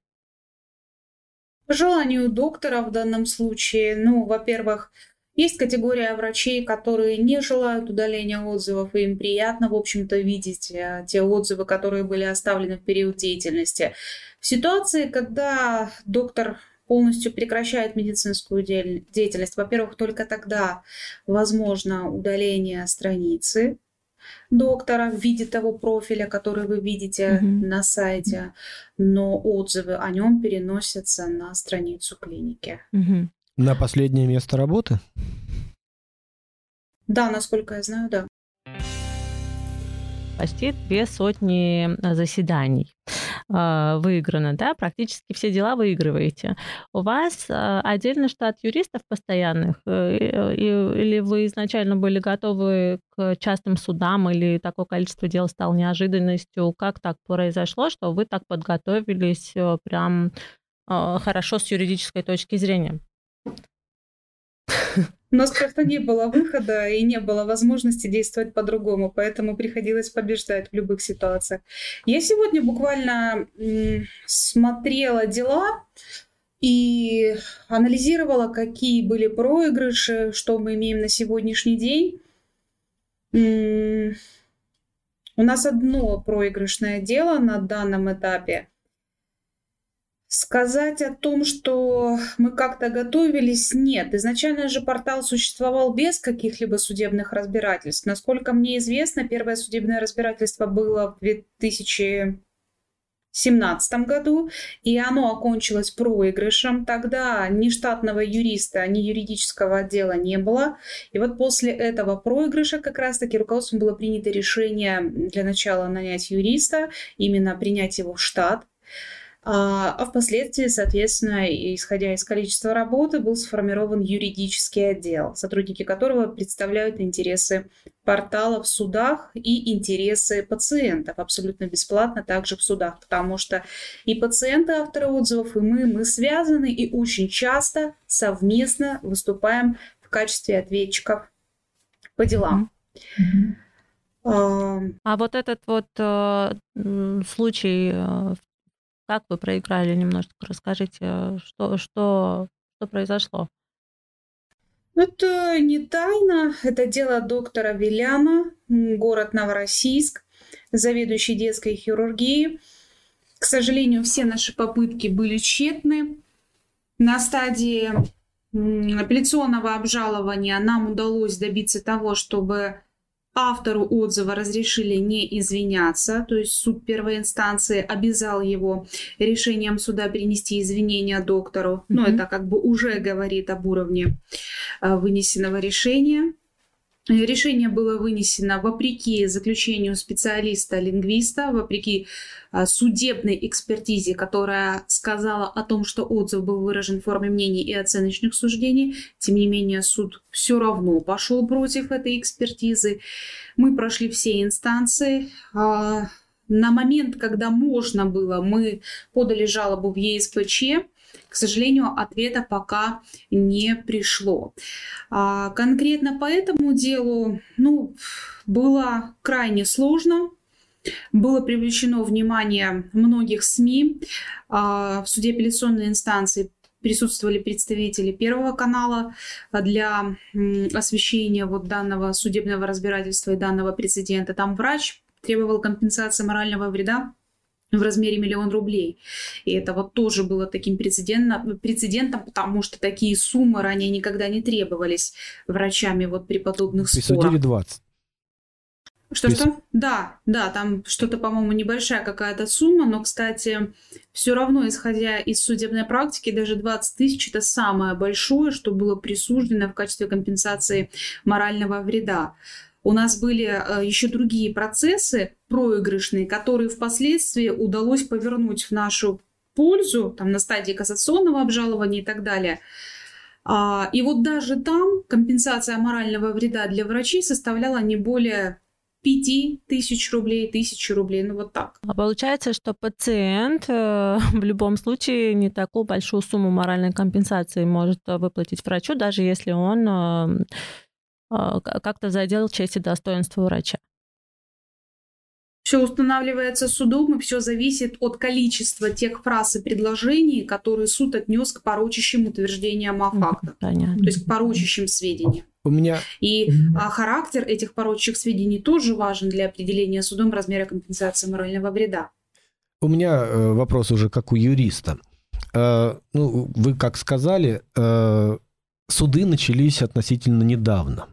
По желанию доктора в данном случае, ну, во-первых, есть категория врачей, которые не желают удаления отзывов, и им приятно, в общем-то, видеть э, те отзывы, которые были оставлены в период деятельности. В ситуации, когда доктор полностью прекращает медицинскую деятельность, во-первых, только тогда возможно удаление страницы доктора в виде того профиля, который вы видите mm-hmm. на сайте, но отзывы о нем переносятся на страницу клиники. Mm-hmm. На последнее место работы? Да, насколько я знаю, да. Почти две сотни э, заседаний э, выиграно, да, практически все дела выигрываете. У вас э, отдельный штат юристов постоянных, или вы изначально были готовы к частным судам, или такое количество дел стало неожиданностью? Как так произошло, что вы так подготовились прям хорошо с юридической точки зрения. У нас просто не было выхода и не было возможности действовать по-другому, поэтому приходилось побеждать в любых ситуациях. Я сегодня буквально смотрела дела и анализировала, какие были проигрыши, что мы имеем на сегодняшний день. У нас одно проигрышное дело на данном этапе – Сказать о том, что мы как-то готовились, нет. Изначально же портал существовал без каких-либо судебных разбирательств. Насколько мне известно, первое судебное разбирательство было в 2017 году, и оно окончилось проигрышем. Тогда ни штатного юриста, ни юридического отдела не было. И вот после этого проигрыша как раз-таки руководством было принято решение для начала нанять юриста, именно принять его в штат. А, а впоследствии, соответственно, исходя из количества работы, был сформирован юридический отдел, сотрудники которого представляют интересы портала в судах и интересы пациентов абсолютно бесплатно также в судах, потому что и пациенты, авторы отзывов, и мы, мы связаны и очень часто совместно выступаем в качестве ответчиков по делам. Mm-hmm. А вот этот вот э, случай э, как вы проиграли немножко? Расскажите, что, что, что произошло? Это не тайна, это дело доктора Виляна, город Новороссийск, заведующий детской хирургией. К сожалению, все наши попытки были тщетны. На стадии апелляционного обжалования нам удалось добиться того, чтобы автору отзыва разрешили не извиняться, то есть суд первой инстанции обязал его решением суда принести извинения доктору. Mm-hmm. Ну, это как бы уже говорит об уровне э, вынесенного решения. Решение было вынесено вопреки заключению специалиста-лингвиста, вопреки а, судебной экспертизе, которая сказала о том, что отзыв был выражен в форме мнений и оценочных суждений. Тем не менее, суд все равно пошел против этой экспертизы. Мы прошли все инстанции. А, на момент, когда можно было, мы подали жалобу в ЕСПЧ. К сожалению, ответа пока не пришло. А, конкретно по этому делу, ну, было крайне сложно. Было привлечено внимание многих СМИ. А, в суде апелляционной инстанции присутствовали представители Первого канала для освещения вот данного судебного разбирательства и данного прецедента. Там врач требовал компенсации морального вреда в размере миллион рублей. И это вот тоже было таким прецедентом, прецедентом, потому что такие суммы ранее никогда не требовались врачами вот при подобных спорах. Присудили 20. Что-что? Да, да, там что-то, по-моему, небольшая какая-то сумма, но, кстати, все равно, исходя из судебной практики, даже 20 тысяч – это самое большое, что было присуждено в качестве компенсации морального вреда. У нас были э, еще другие процессы проигрышные, которые впоследствии удалось повернуть в нашу пользу, там, на стадии кассационного обжалования и так далее. А, и вот даже там компенсация морального вреда для врачей составляла не более 5 тысяч рублей, тысячи рублей, ну вот так. А получается, что пациент э, в любом случае не такую большую сумму моральной компенсации может выплатить врачу, даже если он э, как-то задел честь и достоинство врача. Все устанавливается судом, и все зависит от количества тех фраз и предложений, которые суд отнес к порочащим утверждениям о фактах. Понятно. То есть к порочащим сведениям. У меня... И а, характер этих порочащих сведений тоже важен для определения судом размера компенсации морального вреда. У меня э, вопрос уже как у юриста. Э, ну, вы как сказали, э, суды начались относительно недавно.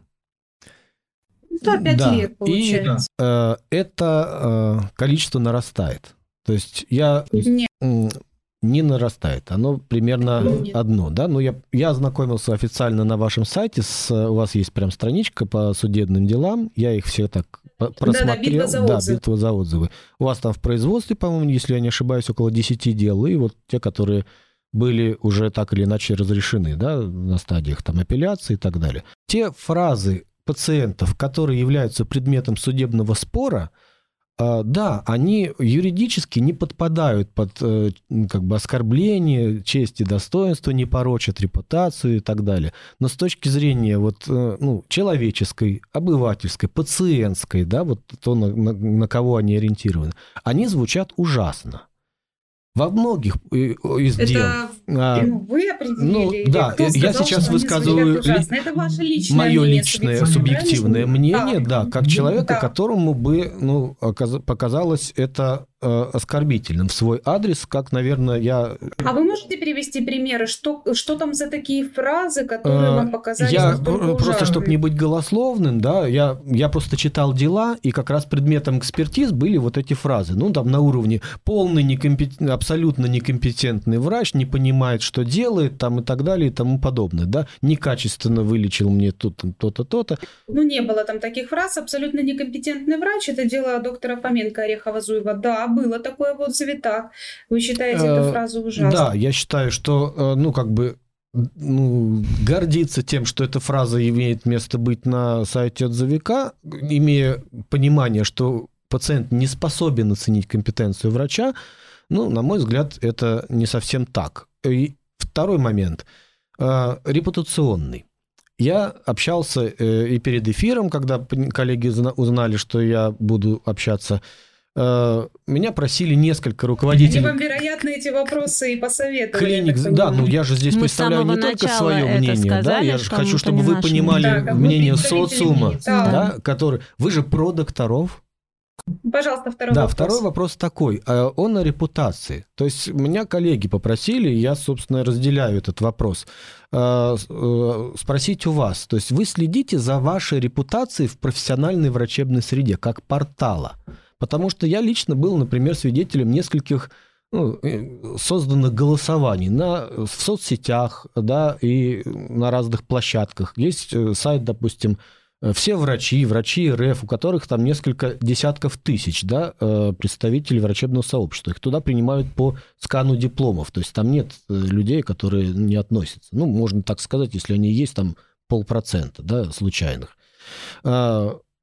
Да, 5 да. лет получается. И э, это э, количество нарастает. То есть я... Нет. Не нарастает, оно примерно Нет. одно, да? Ну, я, я ознакомился официально на вашем сайте, с, у вас есть прям страничка по судебным делам, я их все так просмотрел. Да, да, битва за отзывы. Да, битва за отзывы. У вас там в производстве, по-моему, если я не ошибаюсь, около 10 дел, и вот те, которые были уже так или иначе разрешены, да, на стадиях там апелляции и так далее. Те фразы, пациентов, которые являются предметом судебного спора, А, да, они юридически не подпадают под э, как бы оскорбление чести, достоинства, не порочат репутацию и так далее. Но с точки зрения вот, э, ну, человеческой, обывательской, пациентской, да, вот то, на, на, на кого они ориентированы, они звучат ужасно. Во многих э, из это дел. А, ну, вы определили? Ну, да, сказал, я сейчас высказываю ли, это ваше личное мое мнение, личное субъективное мнение, да, да как человека, да. которому бы ну, показалось это оскорбительным в свой адрес, как, наверное, я... А вы можете привести примеры, что, что там за такие фразы, которые вам показались Я просто, чтобы не быть голословным, да, я, я просто читал дела, и как раз предметом экспертиз были вот эти фразы. Ну, там на уровне полный, некомпет... абсолютно некомпетентный врач, не понимает, что делает, там и так далее, и тому подобное, да, некачественно вылечил мне тут то-то, то-то. Ну, не было там таких фраз, абсолютно некомпетентный врач, это дело доктора Фоменко Орехова-Зуева, да, было такое в отзыве Вы считаете эту э, фразу ужасной? Да, я считаю, что, э, ну, как бы ну, гордиться тем, что эта фраза имеет место быть на сайте отзывика, имея понимание, что пациент не способен оценить компетенцию врача, ну, на мой взгляд, это не совсем так. И второй момент э, репутационный. Я общался и перед эфиром, когда коллеги узнали, что я буду общаться Э, меня просили несколько руководителей... Они вам, вероятно, эти вопросы и посоветовали. Клиник, да, ну я же здесь Мы представляю не только свое мнение, сказали, да, я же хочу, чтобы вы понимали да, мнение социума, да. да, который... Вы же про докторов, Пожалуйста, второй да, вопрос. второй вопрос такой. А он о репутации. То есть меня коллеги попросили, я, собственно, разделяю этот вопрос, э, э, спросить у вас. То есть вы следите за вашей репутацией в профессиональной врачебной среде, как портала. Потому что я лично был, например, свидетелем нескольких ну, э, созданных голосований на, в соцсетях да, и на разных площадках. Есть э, сайт, допустим, э, все врачи, врачи РФ, у которых там несколько десятков тысяч да, представителей врачебного сообщества. Их туда принимают по скану дипломов. То есть там нет людей, которые не относятся. Ну, можно так сказать, если они есть, там полпроцента да, случайных.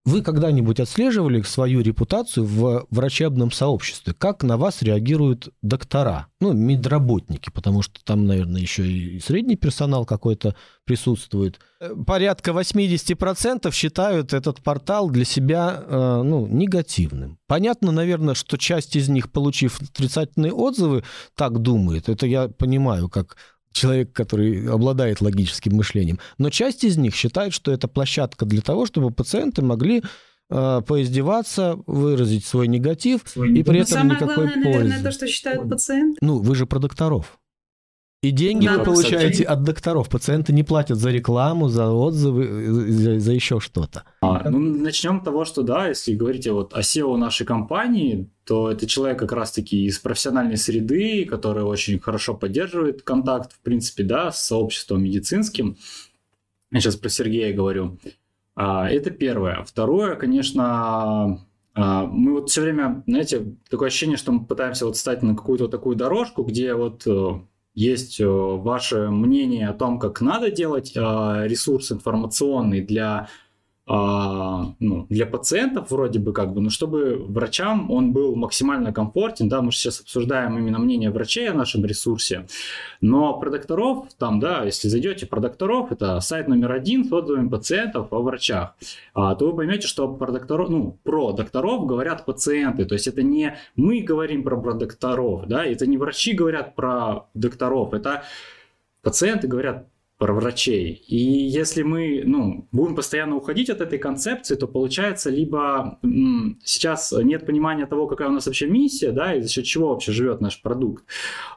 Вы когда-нибудь отслеживали свою репутацию в врачебном сообществе? Как на вас реагируют доктора, ну, медработники, потому что там, наверное, еще и средний персонал какой-то присутствует. Э, порядка 80% считают этот портал для себя э, ну, негативным. Понятно, наверное, что часть из них, получив отрицательные отзывы, так думает. Это я понимаю, как человек, который обладает логическим мышлением. Но часть из них считает, что это площадка для того, чтобы пациенты могли э, поиздеваться, выразить свой негатив, свой и при Но этом самое никакой главное, пользы. наверное, то, что считают пациенты. Ну, вы же про докторов. И деньги да, вы получаете кстати. от докторов. Пациенты не платят за рекламу, за отзывы, за, за еще что-то. А, ну, начнем с того, что да, если говорить вот о SEO нашей компании, то это человек как раз-таки из профессиональной среды, который очень хорошо поддерживает контакт, в принципе, да, с сообществом медицинским. Я сейчас про Сергея говорю. А, это первое. Второе, конечно, а, мы вот все время, знаете, такое ощущение, что мы пытаемся вот стать на какую-то такую дорожку, где вот э, есть э, ваше мнение о том, как надо делать э, ресурс информационный для а, ну, для пациентов вроде бы как бы, но чтобы врачам он был максимально комфортен, да, мы же сейчас обсуждаем именно мнение врачей о нашем ресурсе, но про докторов, там, да, если зайдете про докторов, это сайт номер один с отзывами пациентов о врачах, а, то вы поймете, что про докторов, ну, про докторов говорят пациенты, то есть это не мы говорим про, про докторов, да, это не врачи говорят про докторов, это пациенты говорят про врачей. И если мы ну, будем постоянно уходить от этой концепции, то получается либо м, сейчас нет понимания того, какая у нас вообще миссия, да, и за счет чего вообще живет наш продукт,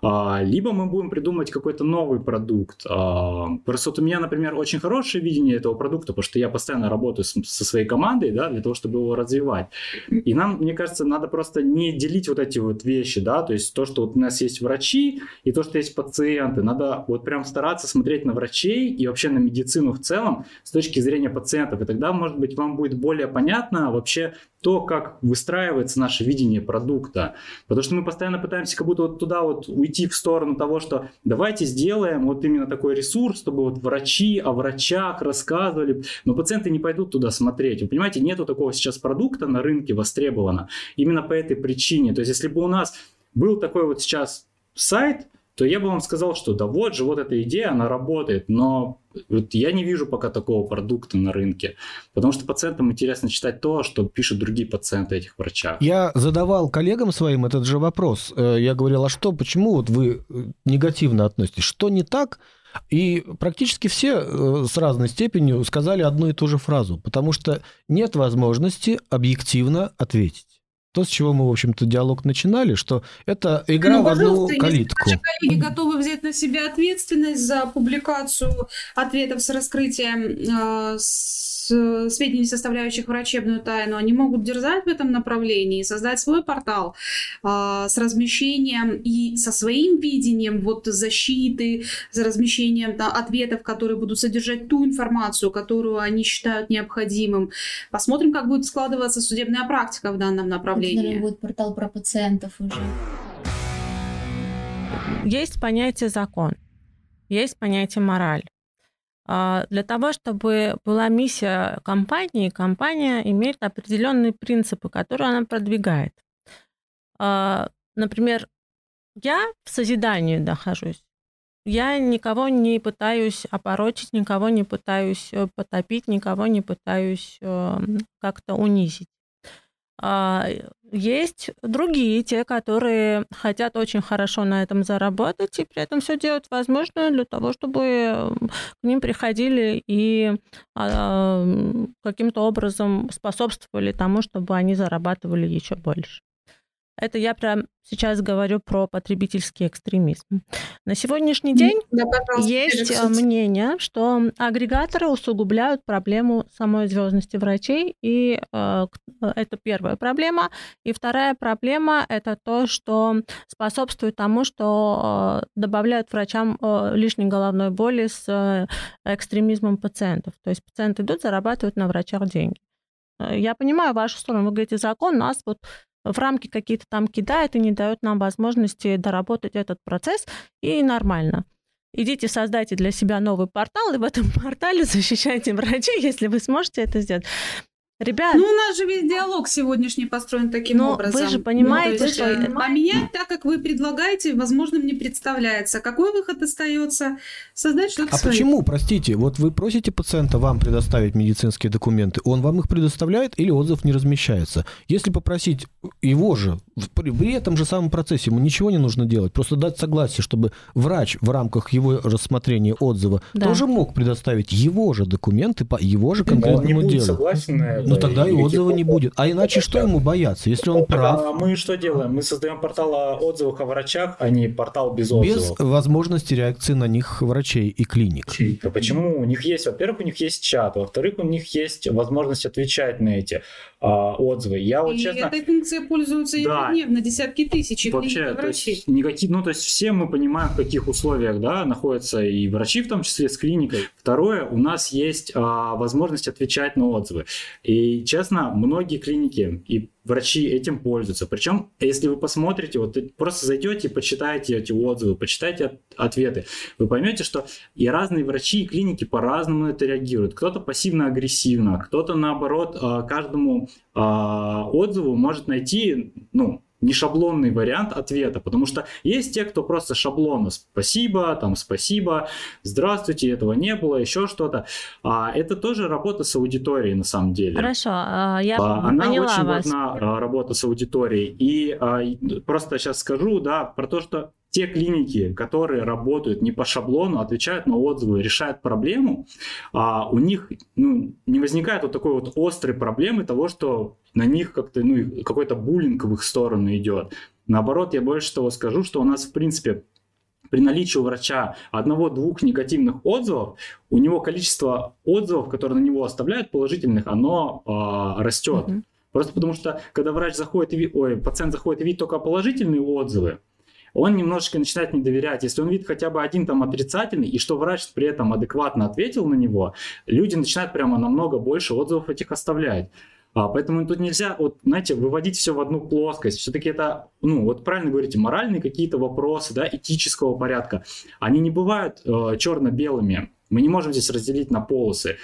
а, либо мы будем придумывать какой-то новый продукт. А, просто вот у меня, например, очень хорошее видение этого продукта, потому что я постоянно работаю с, со своей командой, да, для того, чтобы его развивать. И нам, мне кажется, надо просто не делить вот эти вот вещи, да, то есть то, что вот у нас есть врачи и то, что есть пациенты. Надо вот прям стараться смотреть на врачей врачей и вообще на медицину в целом с точки зрения пациентов. И тогда, может быть, вам будет более понятно вообще то, как выстраивается наше видение продукта. Потому что мы постоянно пытаемся как будто вот туда вот уйти в сторону того, что давайте сделаем вот именно такой ресурс, чтобы вот врачи о врачах рассказывали, но пациенты не пойдут туда смотреть. Вы понимаете, нету такого сейчас продукта на рынке востребовано именно по этой причине. То есть если бы у нас был такой вот сейчас сайт, то я бы вам сказал, что да вот же, вот эта идея, она работает, но вот я не вижу пока такого продукта на рынке, потому что пациентам интересно читать то, что пишут другие пациенты этих врачах. Я задавал коллегам своим этот же вопрос. Э, я говорил, а что, почему вот вы э, негативно относитесь? Что не так? И практически все э, с разной степенью сказали одну и ту же фразу, потому что нет возможности объективно ответить то, с чего мы, в общем-то, диалог начинали, что это игра ну, в одну калитку. Если коллеги готовы взять на себя ответственность за публикацию ответов с раскрытием э, с, сведений, составляющих врачебную тайну, они могут дерзать в этом направлении, создать свой портал э, с размещением и со своим видением вот защиты, с размещением да, ответов, которые будут содержать ту информацию, которую они считают необходимым. Посмотрим, как будет складываться судебная практика в данном направлении направление. будет портал про пациентов уже. Есть понятие закон, есть понятие мораль. А, для того, чтобы была миссия компании, компания имеет определенные принципы, которые она продвигает. А, например, я в созидании нахожусь. Я никого не пытаюсь опорочить, никого не пытаюсь э, потопить, никого не пытаюсь э, как-то унизить. Есть другие, те, которые хотят очень хорошо на этом заработать и при этом все делают возможное для того, чтобы к ним приходили и а, каким-то образом способствовали тому, чтобы они зарабатывали еще больше. Это я прям сейчас говорю про потребительский экстремизм. На сегодняшний день да, есть э, мнение, что агрегаторы усугубляют проблему самой звездности врачей, и э, это первая проблема. И вторая проблема это то, что способствует тому, что э, добавляют врачам э, лишней головной боли с э, экстремизмом пациентов. То есть пациенты идут, зарабатывают на врачах деньги. Э, я понимаю вашу сторону, вы говорите, закон нас вот в рамки какие-то там кидает и не дает нам возможности доработать этот процесс, и нормально. Идите, создайте для себя новый портал, и в этом <laughs> портале <laughs> защищайте врачей, если вы сможете это сделать. Ребят, ну у нас же весь диалог сегодняшний построен таким но образом. Вы же понимаете, ну, что поменять так, как вы предлагаете, возможным не представляется. Какой выход остается? Создать что-то. А свое. почему, простите, вот вы просите пациента вам предоставить медицинские документы, он вам их предоставляет или отзыв не размещается? Если попросить его же при, при этом же самом процессе ему ничего не нужно делать, просто дать согласие, чтобы врач в рамках его рассмотрения отзыва да. тоже мог предоставить его же документы по его же конкретному он не будет делу. Согласен ну тогда и отзыва не будет. А иначе что ему бояться, если он прав? А мы что делаем? Мы создаем портал о отзывах о врачах, а не портал без отзывов. Без возможности реакции на них врачей и клиник. А почему? У них есть, во-первых, у них есть чат, во-вторых, у них есть возможность отвечать на эти а, отзывы. Я вот и честно... этой функцией пользуются да. ежедневно десятки тысяч Вообще, то есть, никакие, ну то есть все мы понимаем, в каких условиях да, находятся и врачи, в том числе с клиникой. Второе, у нас есть а, возможность отвечать на отзывы. И честно, многие клиники и врачи этим пользуются. Причем, если вы посмотрите, вот просто зайдете, почитайте эти отзывы, почитайте ответы, вы поймете, что и разные врачи и клиники по-разному на это реагируют. Кто-то пассивно-агрессивно, кто-то наоборот а, каждому а, отзыву может найти, ну, не шаблонный вариант ответа, потому что есть те, кто просто шаблонно спасибо, там спасибо, здравствуйте, этого не было, еще что-то. А это тоже работа с аудиторией на самом деле. Хорошо, а, я а, Она поняла очень вас. важна, а, работа с аудиторией. И а, просто сейчас скажу, да, про то, что те клиники, которые работают не по шаблону, отвечают на отзывы, решают проблему, а у них ну, не возникает вот такой вот острой проблемы того, что на них как-то ну, какой-то буллинг в их сторону идет. Наоборот, я больше того скажу, что у нас в принципе при наличии у врача одного-двух негативных отзывов, у него количество отзывов, которые на него оставляют положительных, оно э, растет. Mm-hmm. Просто потому что, когда врач заходит, и, ой, пациент заходит и видит только положительные отзывы, он немножечко начинает не доверять. Если он видит хотя бы один там отрицательный, и что врач при этом адекватно ответил на него, люди начинают прямо намного больше отзывов этих оставлять. А, поэтому тут нельзя, вот, знаете, выводить все в одну плоскость. Все-таки это, ну, вот правильно говорите, моральные какие-то вопросы, да, этического порядка. Они не бывают э, черно-белыми. Мы не можем здесь разделить на полосы.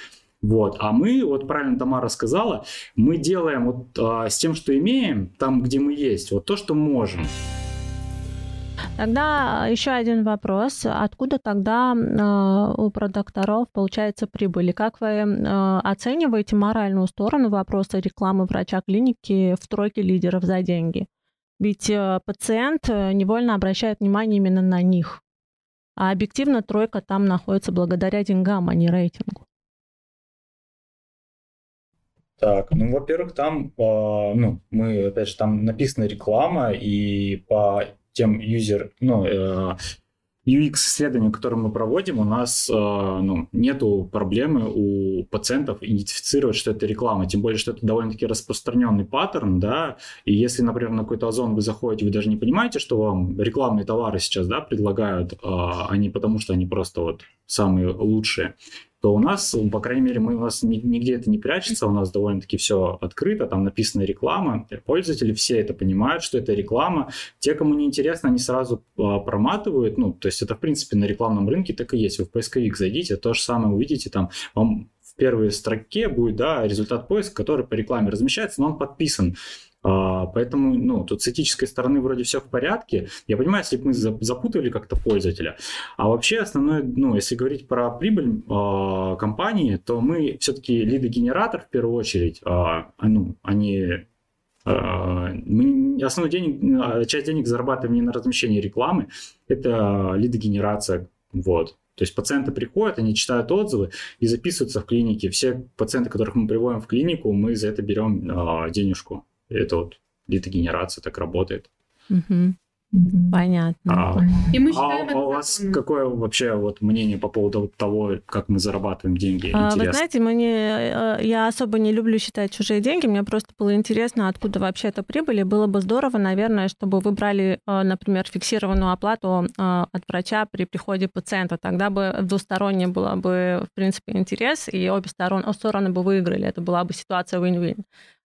Вот. А мы, вот правильно Тамара сказала, мы делаем вот э, с тем, что имеем, там, где мы есть, вот то, что можем. Тогда еще один вопрос. Откуда тогда э, у продакторов получается прибыль? И как вы э, оцениваете моральную сторону вопроса рекламы врача клиники в тройке лидеров за деньги? Ведь э, пациент невольно обращает внимание именно на них. А объективно тройка там находится благодаря деньгам, а не рейтингу. Так, ну, во-первых, там, э, ну, мы, опять же, там написана реклама, и по тем юзер, ну, э, UX-исследованиям, которые мы проводим, у нас э, ну, нету проблемы у пациентов идентифицировать, что это реклама, тем более, что это довольно-таки распространенный паттерн, да, и если, например, на какой-то озон вы заходите, вы даже не понимаете, что вам рекламные товары сейчас, да, предлагают, а не потому, что они просто вот самые лучшие, то у нас, по крайней мере, мы, у нас нигде это не прячется, у нас довольно-таки все открыто, там написана реклама, пользователи все это понимают, что это реклама. Те, кому не интересно, они сразу а, проматывают, ну, то есть это, в принципе, на рекламном рынке так и есть. Вы в поисковик зайдите, то же самое увидите, там вам в первой строке будет, да, результат поиска, который по рекламе размещается, но он подписан. А, поэтому, ну, тут с этической стороны вроде все в порядке. Я понимаю, если бы мы запутали как-то пользователя. А вообще основное, ну, если говорить про прибыль э, компании, то мы все-таки лидогенератор в первую очередь, э, ну, они мы основную денег, часть денег зарабатываем не на размещении рекламы, это лидогенерация, вот. То есть пациенты приходят, они читают отзывы и записываются в клинике. Все пациенты, которых мы приводим в клинику, мы за это берем денежку. Это вот литогенерация так работает. Угу. Понятно. А, и мы считаем а, а у вас какое вообще вот мнение по поводу того, как мы зарабатываем деньги? А, вы знаете, мне, э, я особо не люблю считать чужие деньги. Мне просто было интересно, откуда вообще эта прибыль. И было бы здорово, наверное, чтобы вы брали, э, например, фиксированную оплату э, от врача при приходе пациента. Тогда бы двусторонне было бы, в принципе, интерес, и обе стороны, стороны бы выиграли. Это была бы ситуация win-win.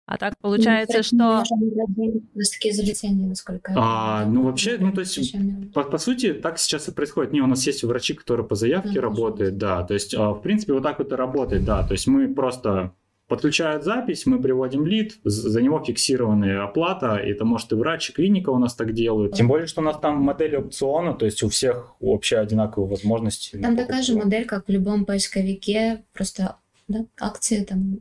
А так ну, получается, что... Такие изобретения, насколько а, Ну, вообще, ну, то есть, по, по сути, так сейчас и происходит. Не, у нас есть врачи, которые по заявке работают, да. То есть, а, в принципе, вот так вот и работает, да. То есть, мы просто подключают запись, мы приводим лид, за него фиксированная оплата, это может и врач, и клиника у нас так делают. Тем более, что у нас там модель опциона, то есть у всех вообще одинаковые возможности. Там такая же модель, как в любом поисковике, просто да, акции там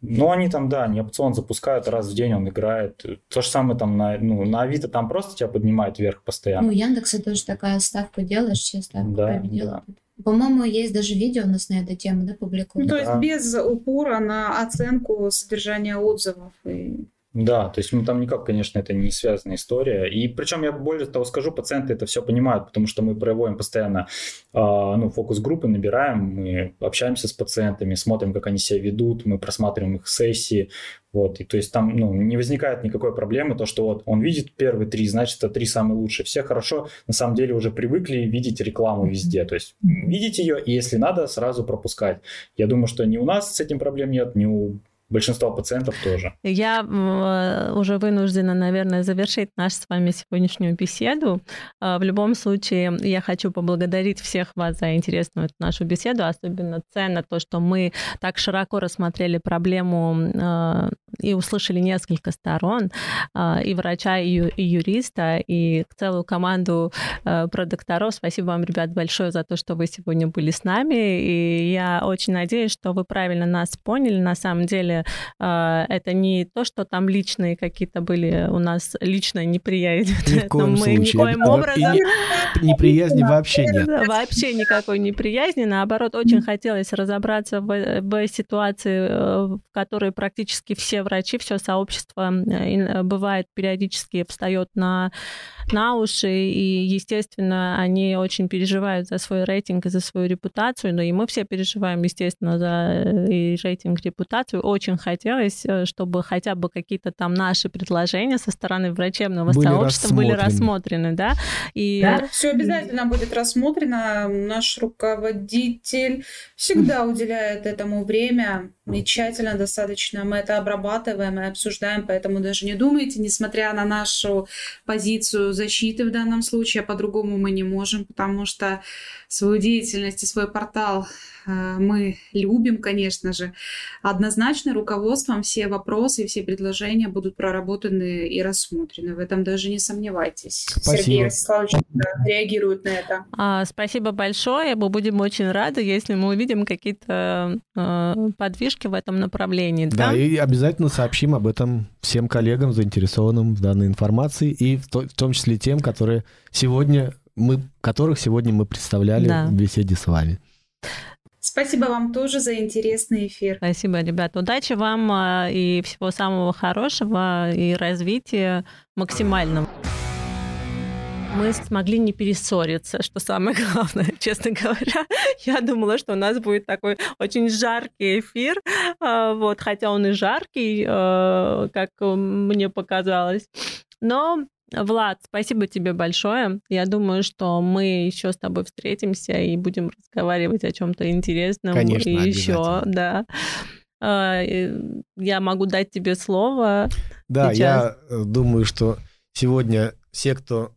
ну, они там, да, не опцион запускают, раз в день он играет. То же самое там на, ну, на Авито там просто тебя поднимает вверх постоянно. Ну, Яндекса тоже такая ставка делаешь, все ставку да, победила. Да. По-моему, есть даже видео у нас на эту тему, да, публикуют. Ну, то есть да. без упора на оценку содержания отзывов и да, то есть ну, там никак, конечно, это не связанная история. И причем я более того скажу, пациенты это все понимают, потому что мы проводим постоянно э, ну, фокус-группы, набираем, мы общаемся с пациентами, смотрим, как они себя ведут, мы просматриваем их сессии. Вот, и то есть там ну, не возникает никакой проблемы, то, что вот он видит первые три, значит, это три самые лучшие. Все хорошо, на самом деле уже привыкли видеть рекламу везде. То есть видеть ее, и если надо, сразу пропускать. Я думаю, что ни у нас с этим проблем нет, ни у большинство пациентов тоже. Я э, уже вынуждена, наверное, завершить нашу с вами сегодняшнюю беседу. Э, в любом случае, я хочу поблагодарить всех вас за интересную нашу беседу. Особенно ценно то, что мы так широко рассмотрели проблему э, и услышали несколько сторон, и врача, и юриста, и целую команду продукторов. Спасибо вам, ребят, большое за то, что вы сегодня были с нами. И я очень надеюсь, что вы правильно нас поняли. На самом деле, э, это не то, что там личные какие-то были у нас личная неприязнь. <laughs> Ни в коем мы случае. Никоим образом... И не, <laughs> неприязни вообще нет. Вообще никакой неприязни. Наоборот, очень хотелось разобраться в, в ситуации, э, в которой практически все врачи, все сообщество бывает периодически встает на, на уши, и, естественно, они очень переживают за свой рейтинг и за свою репутацию, но и мы все переживаем, естественно, за и рейтинг, репутацию. Очень хотелось, чтобы хотя бы какие-то там наши предложения со стороны врачебного были сообщества рассмотрены. были рассмотрены, да? И... Да, все обязательно будет рассмотрено. Наш руководитель всегда уделяет этому время и тщательно достаточно. Мы это обрабатываем и обсуждаем, поэтому даже не думайте, несмотря на нашу позицию защиты в данном случае, а по-другому мы не можем, потому что свою деятельность и свой портал мы любим, конечно же. Однозначно руководством все вопросы и все предложения будут проработаны и рассмотрены. В этом даже не сомневайтесь. Спасибо. Сергей Ростиславович реагирует на это. А, спасибо большое. Мы будем очень рады, если мы увидим какие-то э, подвижки в этом направлении. Да? да, и обязательно сообщим об этом всем коллегам, заинтересованным в данной информации, и в, то, в том числе тем, которые сегодня мы, которых сегодня мы представляли да. в беседе с вами. Спасибо вам тоже за интересный эфир. Спасибо, ребят. Удачи вам а, и всего самого хорошего и развития максимального. Мы смогли не перессориться, что самое главное, <laughs> честно говоря. Я думала, что у нас будет такой очень жаркий эфир, а, вот, хотя он и жаркий, а, как мне показалось. Но Влад, спасибо тебе большое. Я думаю, что мы еще с тобой встретимся и будем разговаривать о чем-то интересном. Конечно, и еще, да. А, я могу дать тебе слово. Да, сейчас. я э, думаю, что сегодня все, кто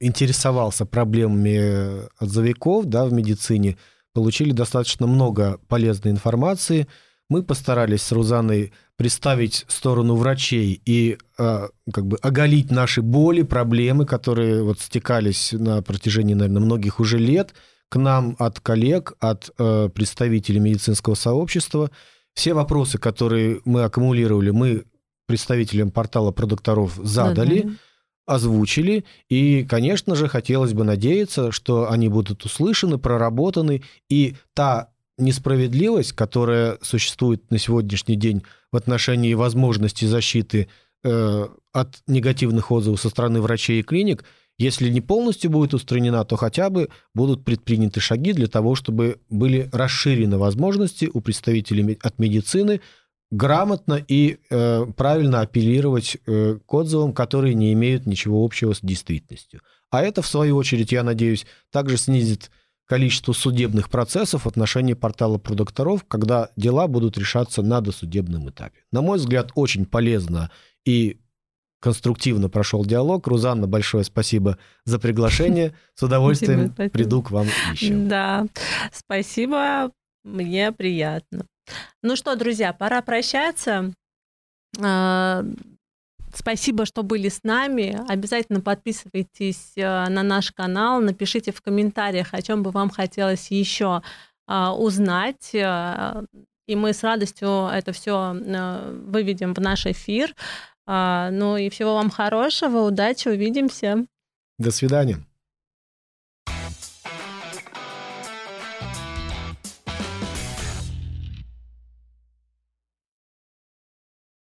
интересовался проблемами отзывиков да, в медицине, получили достаточно много полезной информации. Мы постарались с Рузаной представить сторону врачей и э, как бы оголить наши боли, проблемы, которые вот стекались на протяжении, наверное, многих уже лет к нам от коллег, от э, представителей медицинского сообщества. Все вопросы, которые мы аккумулировали, мы представителям портала продукторов задали, да, да. озвучили. И, конечно же, хотелось бы надеяться, что они будут услышаны, проработаны, и та несправедливость, которая существует на сегодняшний день в отношении возможности защиты э, от негативных отзывов со стороны врачей и клиник, если не полностью будет устранена, то хотя бы будут предприняты шаги для того, чтобы были расширены возможности у представителей от медицины грамотно и э, правильно апеллировать э, к отзывам, которые не имеют ничего общего с действительностью. А это, в свою очередь, я надеюсь, также снизит количество судебных процессов в отношении портала продукторов, когда дела будут решаться на досудебном этапе. На мой взгляд, очень полезно и конструктивно прошел диалог. Рузанна, большое спасибо за приглашение. С удовольствием спасибо, приду к вам еще. Да, спасибо, мне приятно. Ну что, друзья, пора прощаться. Спасибо, что были с нами. Обязательно подписывайтесь э, на наш канал, напишите в комментариях, о чем бы вам хотелось еще а, узнать. Э, и мы с радостью это все э, выведем в наш эфир. Ну и всего вам хорошего, удачи, увидимся. До свидания.